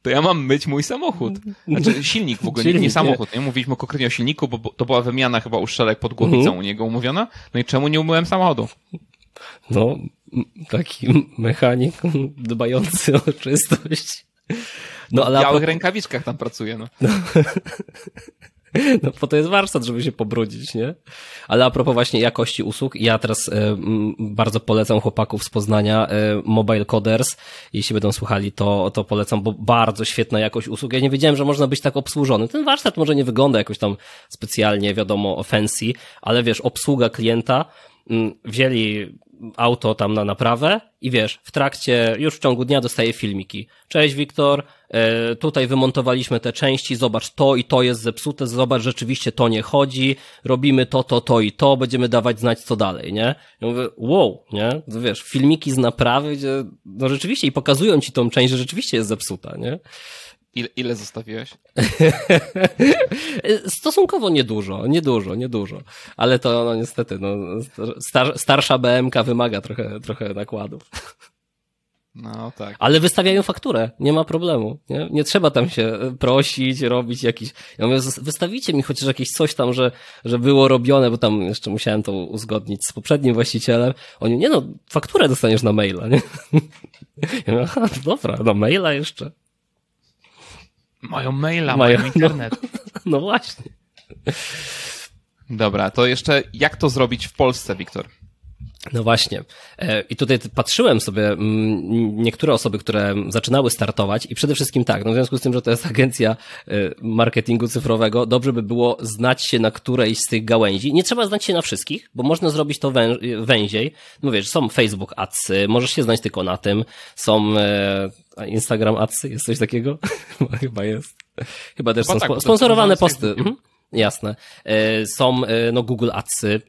to ja mam myć mój samochód. Znaczy silnik w ogóle, nie, nie samochód. Nie? Mówiliśmy konkretnie o silniku, bo to była wymiana chyba uszczelek pod głowicą u niego umówiona. No i czemu nie umyłem samochodu? No, taki mechanik dbający o czystość. No, ale W białych rękawiczkach tam pracuje, no. No po to jest warsztat, żeby się pobrudzić, nie? Ale a propos właśnie jakości usług, ja teraz e, bardzo polecam chłopaków z Poznania, e, Mobile Coders. Jeśli będą słuchali, to, to polecam, bo bardzo świetna jakość usług. Ja nie wiedziałem, że można być tak obsłużony. Ten warsztat może nie wygląda jakoś tam specjalnie, wiadomo, fancy, ale wiesz, obsługa klienta, wzięli auto tam na naprawę i wiesz, w trakcie, już w ciągu dnia dostaje filmiki. Cześć Wiktor, e, tutaj wymontowaliśmy te części, zobacz to i to jest zepsute, zobacz rzeczywiście to nie chodzi, robimy to, to, to i to, będziemy dawać znać co dalej, nie? Mówię, wow, nie? Wiesz, filmiki z naprawy, gdzie no rzeczywiście i pokazują ci tą część, że rzeczywiście jest zepsuta, nie? Ile, ile zostawiłeś? Stosunkowo niedużo, niedużo, niedużo. Ale to no niestety, no, star, starsza BMK wymaga trochę, trochę nakładów. No tak. Ale wystawiają fakturę, nie ma problemu. Nie, nie trzeba tam się prosić, robić jakiś. Ja mówię, wystawicie mi chociaż jakieś coś tam, że, że było robione, bo tam jeszcze musiałem to uzgodnić z poprzednim właścicielem. Oni, nie no, fakturę dostaniesz na maila, nie? Ja mówię, aha, dobra, na maila jeszcze. Mają maila, mają, mają internet. No, no właśnie. Dobra, to jeszcze jak to zrobić w Polsce, Wiktor? No właśnie. E, I tutaj patrzyłem sobie mm, niektóre osoby, które zaczynały startować i przede wszystkim tak, no w związku z tym, że to jest agencja e, marketingu cyfrowego, dobrze by było znać się na którejś z tych gałęzi. Nie trzeba znać się na wszystkich, bo można zrobić to wę węziej. No wiesz, są Facebook Adsy, możesz się znać tylko na tym, są e, Instagram Adsy, jest coś takiego? Chyba jest. Chyba też Chyba są tak, sponsorowane posty. Mhm. Jasne. Są no Google Adsy,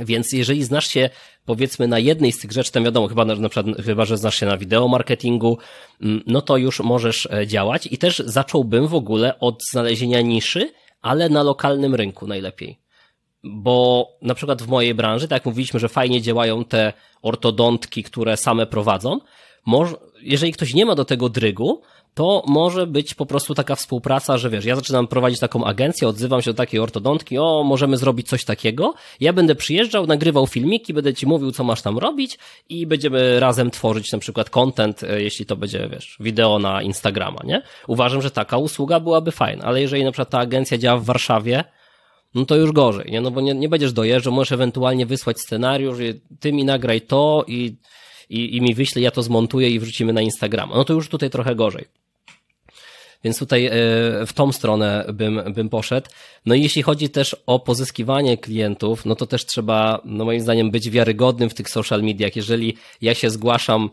więc jeżeli znasz się, powiedzmy, na jednej z tych rzeczy, to wiadomo, chyba, na przykład, chyba, że znasz się na wideo marketingu, mm, no to już możesz e, działać i też zacząłbym w ogóle od znalezienia niszy, ale na lokalnym rynku najlepiej. Bo na przykład w mojej branży, tak jak mówiliśmy, że fajnie działają te ortodontki, które same prowadzą, jeżeli ktoś nie ma do tego drygu, to może być po prostu taka współpraca, że wiesz, ja zaczynam prowadzić taką agencję, odzywam się do takiej ortodontki, o, możemy zrobić coś takiego. Ja będę przyjeżdżał, nagrywał filmiki, będę ci mówił, co masz tam robić i będziemy razem tworzyć na przykład content, e, jeśli to będzie, wiesz, wideo na Instagrama, nie? Uważam, że taka usługa byłaby fajna, ale jeżeli na przykład ta agencja działa w Warszawie, no to już gorzej, nie? No bo nie, nie będziesz dojeżdżał, możesz ewentualnie wysłać scenariusz, ty mi nagraj to i, i, i mi wyślij, ja to zmontuję i wrzucimy na Instagrama. No to już tutaj trochę gorzej. Więc tutaj e, w tą stronę bym, bym poszedł. No i jeśli chodzi też o pozyskiwanie klientów, no to też trzeba, no moim zdaniem, być wiarygodnym w tych social mediach. Jeżeli ja się zgłaszam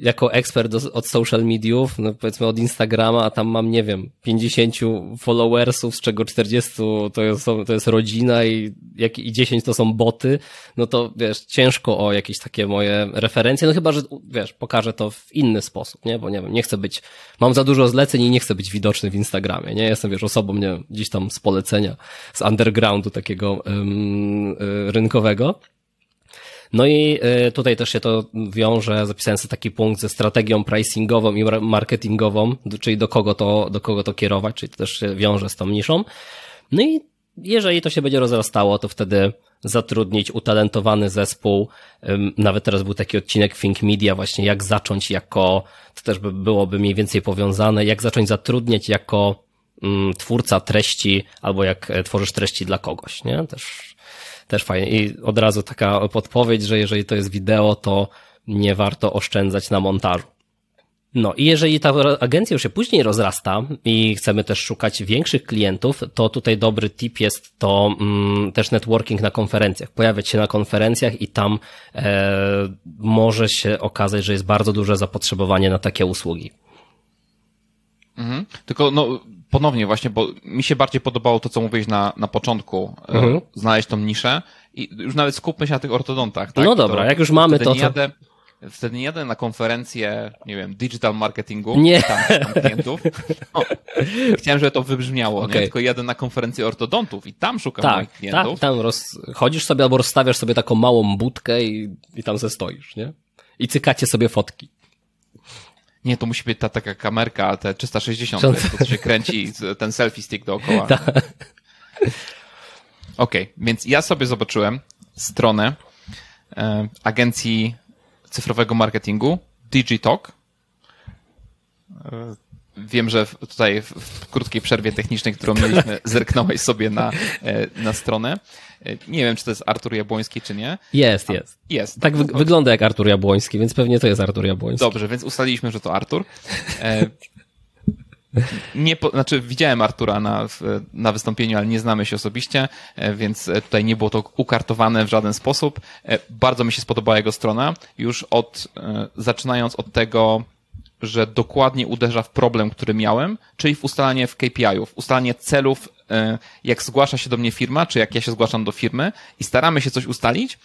jako ekspert od social mediów, no powiedzmy od Instagrama, a tam mam, nie wiem, 50 followersów, z czego 40 to jest, to jest rodzina i, jak, i 10 to są boty, no to wiesz, ciężko o jakieś takie moje referencje, no chyba, że wiesz, pokażę to w inny sposób, nie? Bo nie wiem, nie chcę być, mam za dużo zleceń i nie chcę być widoczny w Instagramie, nie? Jestem, wiesz, osobą, nie wiem, gdzieś tam z polecenia, z undergroundu takiego ym, y, rynkowego. No i e, tutaj też się to wiąże, zapisałem sobie taki punkt ze strategią pricingową i marketingową, czyli do kogo to, do kogo to kierować, czyli to też się wiąże z tą niszą. No i jeżeli to się będzie rozrastało, to wtedy zatrudnić utalentowany zespół. Nawet teraz był taki odcinek Think Media, właśnie jak zacząć jako, to też by byłoby mniej więcej powiązane, jak zacząć zatrudniać jako mm, twórca treści, albo jak e, tworzysz treści dla kogoś, nie? Też też fajnie. I od razu taka podpowiedź, że jeżeli to jest wideo, to nie warto oszczędzać na montażu. No i jeżeli ta agencja już się później rozrasta i chcemy też szukać większych klientów, to tutaj dobry tip jest to mm, też networking na konferencjach. Pojawiać się na konferencjach i tam e, może się okazać, że jest bardzo duże zapotrzebowanie na takie usługi. Mhm. Tylko no, ponownie właśnie, bo mi się bardziej podobało to, co mówiłeś na, na początku, e, mhm. znaleźć tą niszę i już nawet skupmy się na tych ortodontach. Tak? No dobra, to, jak już mamy to, nie jadę, Wtedy nie jadę na konferencję, nie wiem, digital marketingu, nie. tam, tam klientów. No, chciałem, żeby to wybrzmiało, okay. nie? tylko jadę na konferencję ortodontów i tam szukam tak, moich klientów. Tak, tam roz... chodzisz sobie albo rozstawiasz sobie taką małą budkę i, i tam ze stoisz, nie? I cykacie sobie fotki. Nie, to musi być ta taka kamerka, te 360, to, to się kręci ten selfie stick dookoła. Tak. Okej, okay, więc ja sobie zobaczyłem stronę e, agencji cyfrowego marketingu Digitalk. Wiem, że tutaj w krótkiej przerwie technicznej, którą mieliśmy, zerknąłeś sobie na, e, na stronę. E, nie wiem, czy to jest Artur Jabłoński, czy nie. Jest, jest. Jest. Tak wy wygląda jak Artur Jabłoński, więc pewnie to jest Artur Jabłoński. Dobrze, więc ustaliliśmy, że to Artur. E, nie, po, znaczy widziałem Artura na, na wystąpieniu, ale nie znamy się osobiście, więc tutaj nie było to ukartowane w żaden sposób. Bardzo mi się spodobała jego strona, już od, zaczynając od tego, że dokładnie uderza w problem, który miałem, czyli w ustalanie w KPI-ów, ustalanie celów, e, jak zgłasza się do mnie firma, czy jak ja się zgłaszam do firmy i staramy się coś ustalić,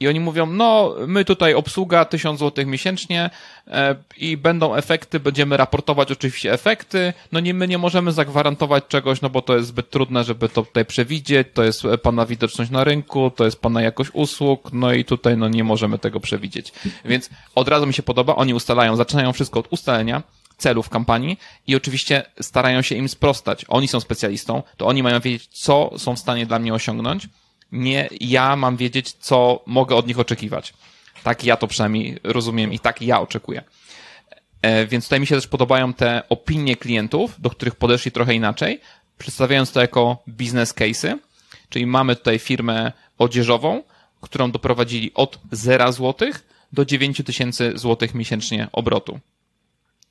i oni mówią, no, my tutaj obsługa 1000 zł miesięcznie e, i będą efekty, będziemy raportować oczywiście efekty. No nie, my nie możemy zagwarantować czegoś, no bo to jest zbyt trudne, żeby to tutaj przewidzieć. To jest pana widoczność na rynku, to jest pana jakość usług, no i tutaj no nie możemy tego przewidzieć. Więc od razu mi się podoba, oni ustalają, zaczynają wszystko od ustalenia, celów kampanii i oczywiście starają się im sprostać. Oni są specjalistą, to oni mają wiedzieć, co są w stanie dla mnie osiągnąć nie ja mam wiedzieć, co mogę od nich oczekiwać. Tak ja to przynajmniej rozumiem i tak ja oczekuję. E, więc tutaj mi się też podobają te opinie klientów, do których podeszli trochę inaczej, przedstawiając to jako business case'y, czyli mamy tutaj firmę odzieżową, którą doprowadzili od 0 zł do 9 tysięcy złotych miesięcznie obrotu.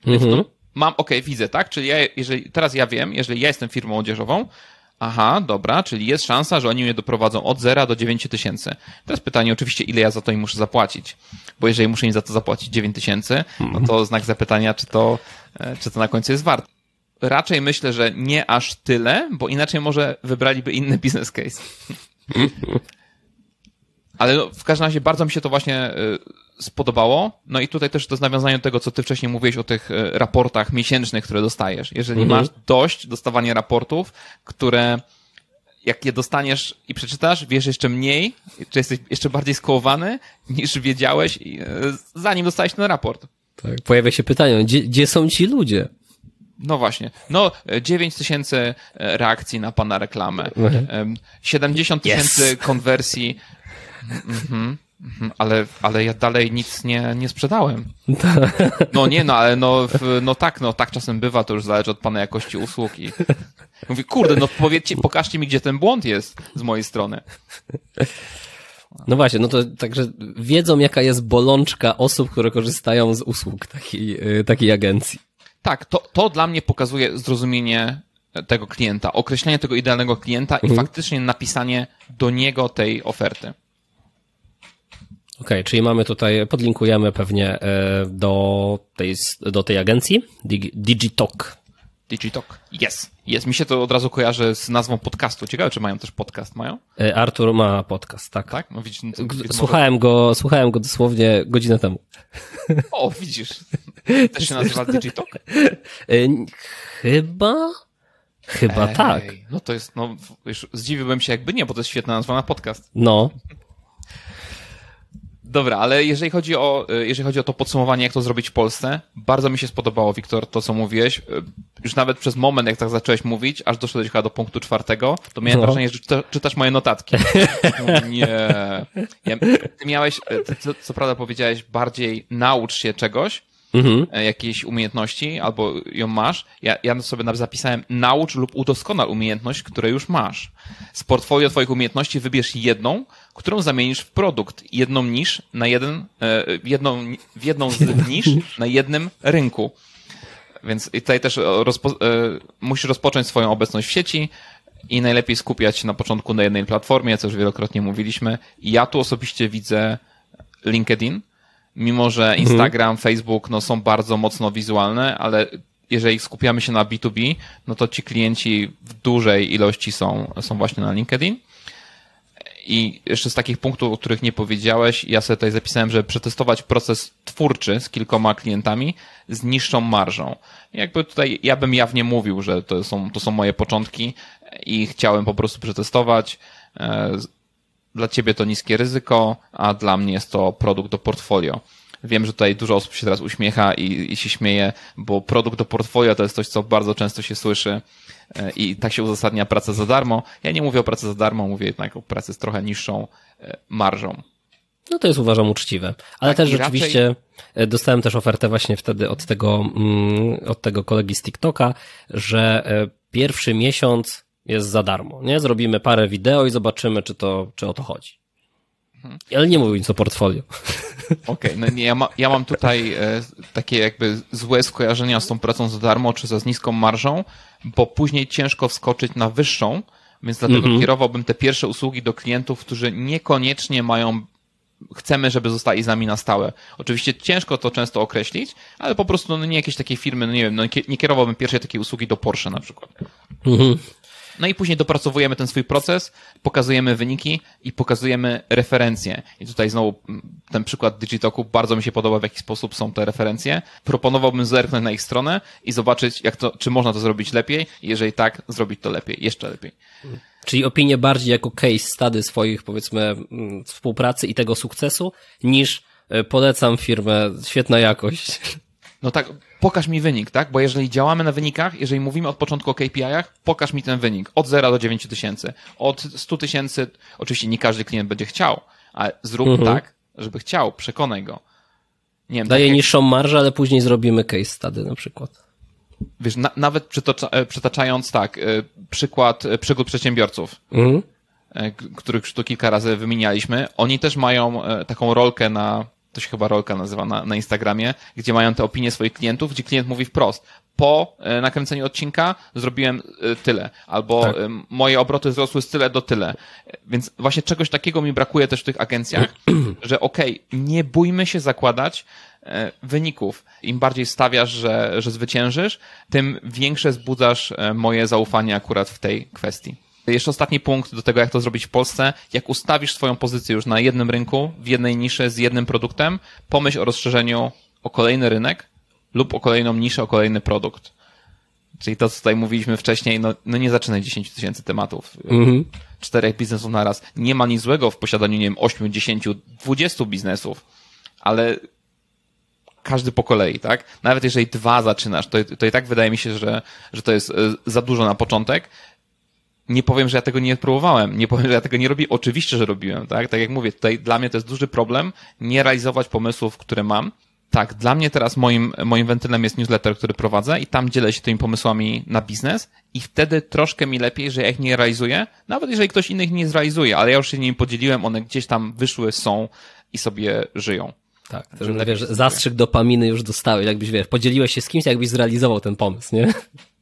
Mhm. mam, ok, widzę, tak? Czyli ja, jeżeli, teraz ja wiem, jeżeli ja jestem firmą odzieżową, Aha, dobra, czyli jest szansa, że oni mnie doprowadzą od 0 do 9 tysięcy. Teraz pytanie oczywiście, ile ja za to im muszę zapłacić. Bo jeżeli muszę im za to zapłacić 9 tysięcy, no to znak zapytania, czy to, e, czy to na końcu jest warte. Raczej myślę, że nie aż tyle, bo inaczej może wybraliby inny business case. Ale no, w każdym razie bardzo mi się to właśnie e, spodobało. No i tutaj też to jest nawiązanie do tego, co ty wcześniej mówiłeś o tych e, raportach miesięcznych, które dostajesz. Jeżeli mhm. masz dość dostawania raportów, które jak je dostaniesz i przeczytasz, wiesz jeszcze mniej, czy jesteś jeszcze bardziej skołowany niż wiedziałeś, e, zanim dostałeś ten raport. Tak, pojawia się pytanie, gdzie, gdzie są ci ludzie? No właśnie. No, 9 tysięcy reakcji na pana reklamę. 70 mhm. tysięcy yes. konwersji. Mhm. Mhm, ale, ale ja dalej nic nie, nie sprzedałem. No nie, no ale no, no tak, no tak czasem bywa, to już zależy od pana jakości usług i mówię, kurde, no powiedzcie, pokażcie mi, gdzie ten błąd jest z mojej strony. No właśnie, no to także wiedzą, jaka jest bolączka osób, które korzystają z usług takiej, y, takiej agencji. Tak, to, to dla mnie pokazuje zrozumienie tego klienta, określenie tego idealnego klienta mhm. i faktycznie napisanie do niego tej oferty. Okej, okay, czyli mamy tutaj, podlinkujemy pewnie e, do tej, do tej agencji, Digitalk. Digitalk, yes. Jest, mi się to od razu kojarzy z nazwą podcastu. Ciekawe, czy mają też podcast, mają? E, Artur ma podcast, tak. Tak? No widzisz, no słuchałem go, słuchałem go dosłownie godzinę temu. O, widzisz. Też się nazywa Digitalk? E, chyba... Chyba Ej, tak. No to jest, no, już zdziwiłbym się jakby nie, bo to jest świetna nazwa na podcast. No. Dobra, ale jeżeli chodzi o, e, jeżeli chodzi o to podsumowanie, jak to zrobić w Polsce, bardzo mi się spodobało, Wiktor, to co mówiłeś. E, już nawet przez moment, jak tak zacząłeś mówić, aż doszedłeś chyba do punktu czwartego, to miałem no. wrażenie, że czyta, czytasz moje notatki. nie. Ja, ty miałeś, e, ty, co, co prawda powiedziałeś, bardziej naucz się czegoś, mhm. jakiejś umiejętności, albo ją masz. Ja, ja sobie zapisałem naucz lub udoskonal umiejętność, które już masz. Z portfolio twoich umiejętności wybierz jedną, którą zamienisz w produkt. Jedną niż na jeden, e, jedną, w jedną z nisz na jednym rynku. Więc tutaj też rozpo, e, musisz rozpocząć swoją obecność w sieci i najlepiej skupiać się na początku na jednej platformie, co już wielokrotnie mówiliśmy. Ja tu osobiście widzę LinkedIn, mimo że mhm. Instagram, mhm. Facebook no, są bardzo mocno wizualne, ale jeżeli skupiamy się na B2B, no to ci klienci w dużej ilości są, są właśnie na LinkedIn. I jeszcze z takich punktów, o których nie powiedziałeś, ja sobie tutaj zapisałem, że przetestować proces twórczy z kilkoma klientami z niższą marżą. Jakby tutaj ja bym jawnie mówił, że to są, to są moje początki i chciałem po prostu przetestować. Dla ciebie to niskie ryzyko, a dla mnie jest to produkt do portfolio. Wiem, że tutaj dużo osób się teraz uśmiecha i, i się śmieje, bo produkt do portfolio to jest coś, co bardzo często się słyszy e, i tak się uzasadnia praca za darmo. Ja nie mówię o pracy za darmo, mówię jednak o pracy z trochę niższą e, marżą. No to jest uważam uczciwe. Ale Tak, też rzeczywiście e, dostałem też ofertę właśnie wtedy od tego, mm, od tego kolegi z TikToka, że e, pierwszy miesiąc jest za darmo, nie? Zrobimy parę wideo i zobaczymy, czy to, czy o to chodzi. Mhm. Ale nie mówił nic o portfolio. Okej, no nie, ja, ma, ja mam tutaj e, takie jakby złe skojarzenia z tą pracą za darmo, czy za z niską marżą, bo później ciężko wskoczyć na wyższą, więc dlatego Mhm. kierowałbym te pierwsze usługi do klientów, którzy niekoniecznie mają chcemy, żeby zostali z nami na stałe. Oczywiście ciężko to często określić, ale po prostu no nie jakieś takie firmy, no nie wiem, no nie- nie kierowałbym pierwszej takiej usługi do Porsche na przykład. Mhm. No i później dopracowujemy ten swój proces, pokazujemy wyniki i pokazujemy referencje. I tutaj znowu mm, ten przykład Digitoku bardzo mi się podoba, w jaki sposób są te referencje. Proponowałbym zerknąć na ich stronę i zobaczyć, jak to, czy można to zrobić lepiej. Jeżeli tak, zrobić to lepiej, jeszcze lepiej. Czyli opinie bardziej jako case study swoich, powiedzmy, mm, współpracy i tego sukcesu, niż e, polecam firmę, świetna jakość. No tak, pokaż mi wynik, tak? Bo jeżeli działamy na wynikach, jeżeli mówimy od początku o KPI-ach, pokaż mi ten wynik. Od 0 do 9 tysięcy. Od 100 tysięcy, oczywiście nie każdy klient będzie chciał, ale zrób Mhm. tak, żeby chciał, przekonaj go. Nie wiem, Daje tak jak- niższą marżę, ale później zrobimy case study na przykład. wiesz, na, nawet przytocza, e, przytaczając tak, e, przykład e, przygód przedsiębiorców, Mhm. których już tu kilka razy wymienialiśmy, oni też mają taką rolkę na, to się chyba rolka nazywa na, na Instagramie, gdzie mają te opinie swoich klientów, gdzie klient mówi wprost, po e, nakręceniu odcinka zrobiłem e, tyle, albo Tak. e, moje obroty wzrosły z tyle do tyle. Więc właśnie czegoś takiego mi brakuje też w tych agencjach, że okej, nie bójmy się zakładać wyników. Im bardziej stawiasz, że, że zwyciężysz, tym większe zbudzasz moje zaufanie akurat w tej kwestii. Jeszcze ostatni punkt do tego, jak to zrobić w Polsce. Jak ustawisz swoją pozycję już na jednym rynku, w jednej niszy z jednym produktem, pomyśl o rozszerzeniu o kolejny rynek lub o kolejną niszę, o kolejny produkt. Czyli to, co tutaj mówiliśmy wcześniej, no, no nie zaczynaj 10 tysięcy tematów, Mhm. czterech biznesów na raz. Nie ma nic złego w posiadaniu, nie wiem, 8, 10, 20 biznesów, ale każdy po kolei, tak? Nawet jeżeli dwa zaczynasz, to, to i tak wydaje mi się, że, że to jest e, za dużo na początek. Nie powiem, że ja tego nie próbowałem, nie powiem, że ja tego nie robię. Oczywiście, że robiłem, tak? Tak jak mówię, tutaj dla mnie to jest duży problem nie realizować pomysłów, które mam. Tak, dla mnie teraz moim, moim wentylem jest newsletter, który prowadzę i tam dzielę się tymi pomysłami na biznes i wtedy troszkę mi lepiej, że ja ich nie realizuję, nawet jeżeli ktoś innych nie zrealizuje, ale ja już się nimi podzieliłem, one gdzieś tam wyszły, są i sobie żyją. Tak, Że ten, lepiej wiesz, zastrzyk dopaminy już dostałeś, jakbyś, wiesz, podzieliłeś się z kimś, jakbyś zrealizował ten pomysł, nie?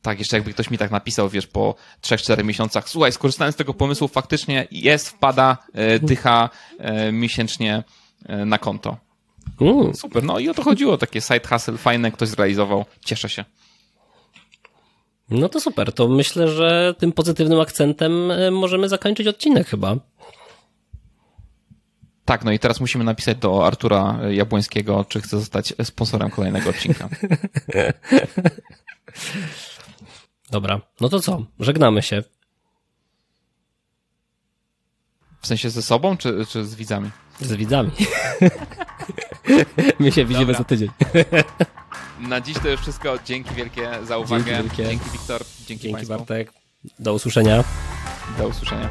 Tak, jeszcze jakby ktoś mi tak napisał, wiesz, po 3-4 miesiącach, słuchaj, skorzystałem z tego pomysłu, faktycznie jest, wpada e, dycha e, miesięcznie e, na konto. Mm. Super, no i o to chodziło, takie side hustle fajne, ktoś zrealizował, cieszę się. No to super, to myślę, że tym pozytywnym akcentem możemy zakończyć odcinek chyba. Tak, no i teraz musimy napisać do Artura Jabłońskiego, czy chce zostać sponsorem kolejnego odcinka. Dobra, no to co? Żegnamy się. W sensie ze sobą, czy, czy z widzami? Z widzami. My się widzimy Dobra. za tydzień. Na dziś to już wszystko. Dzięki wielkie za uwagę. Dzięki wielkie. Dzięki Wiktor. Dzięki, Dzięki Państwu. Bartek. Do usłyszenia. Do usłyszenia.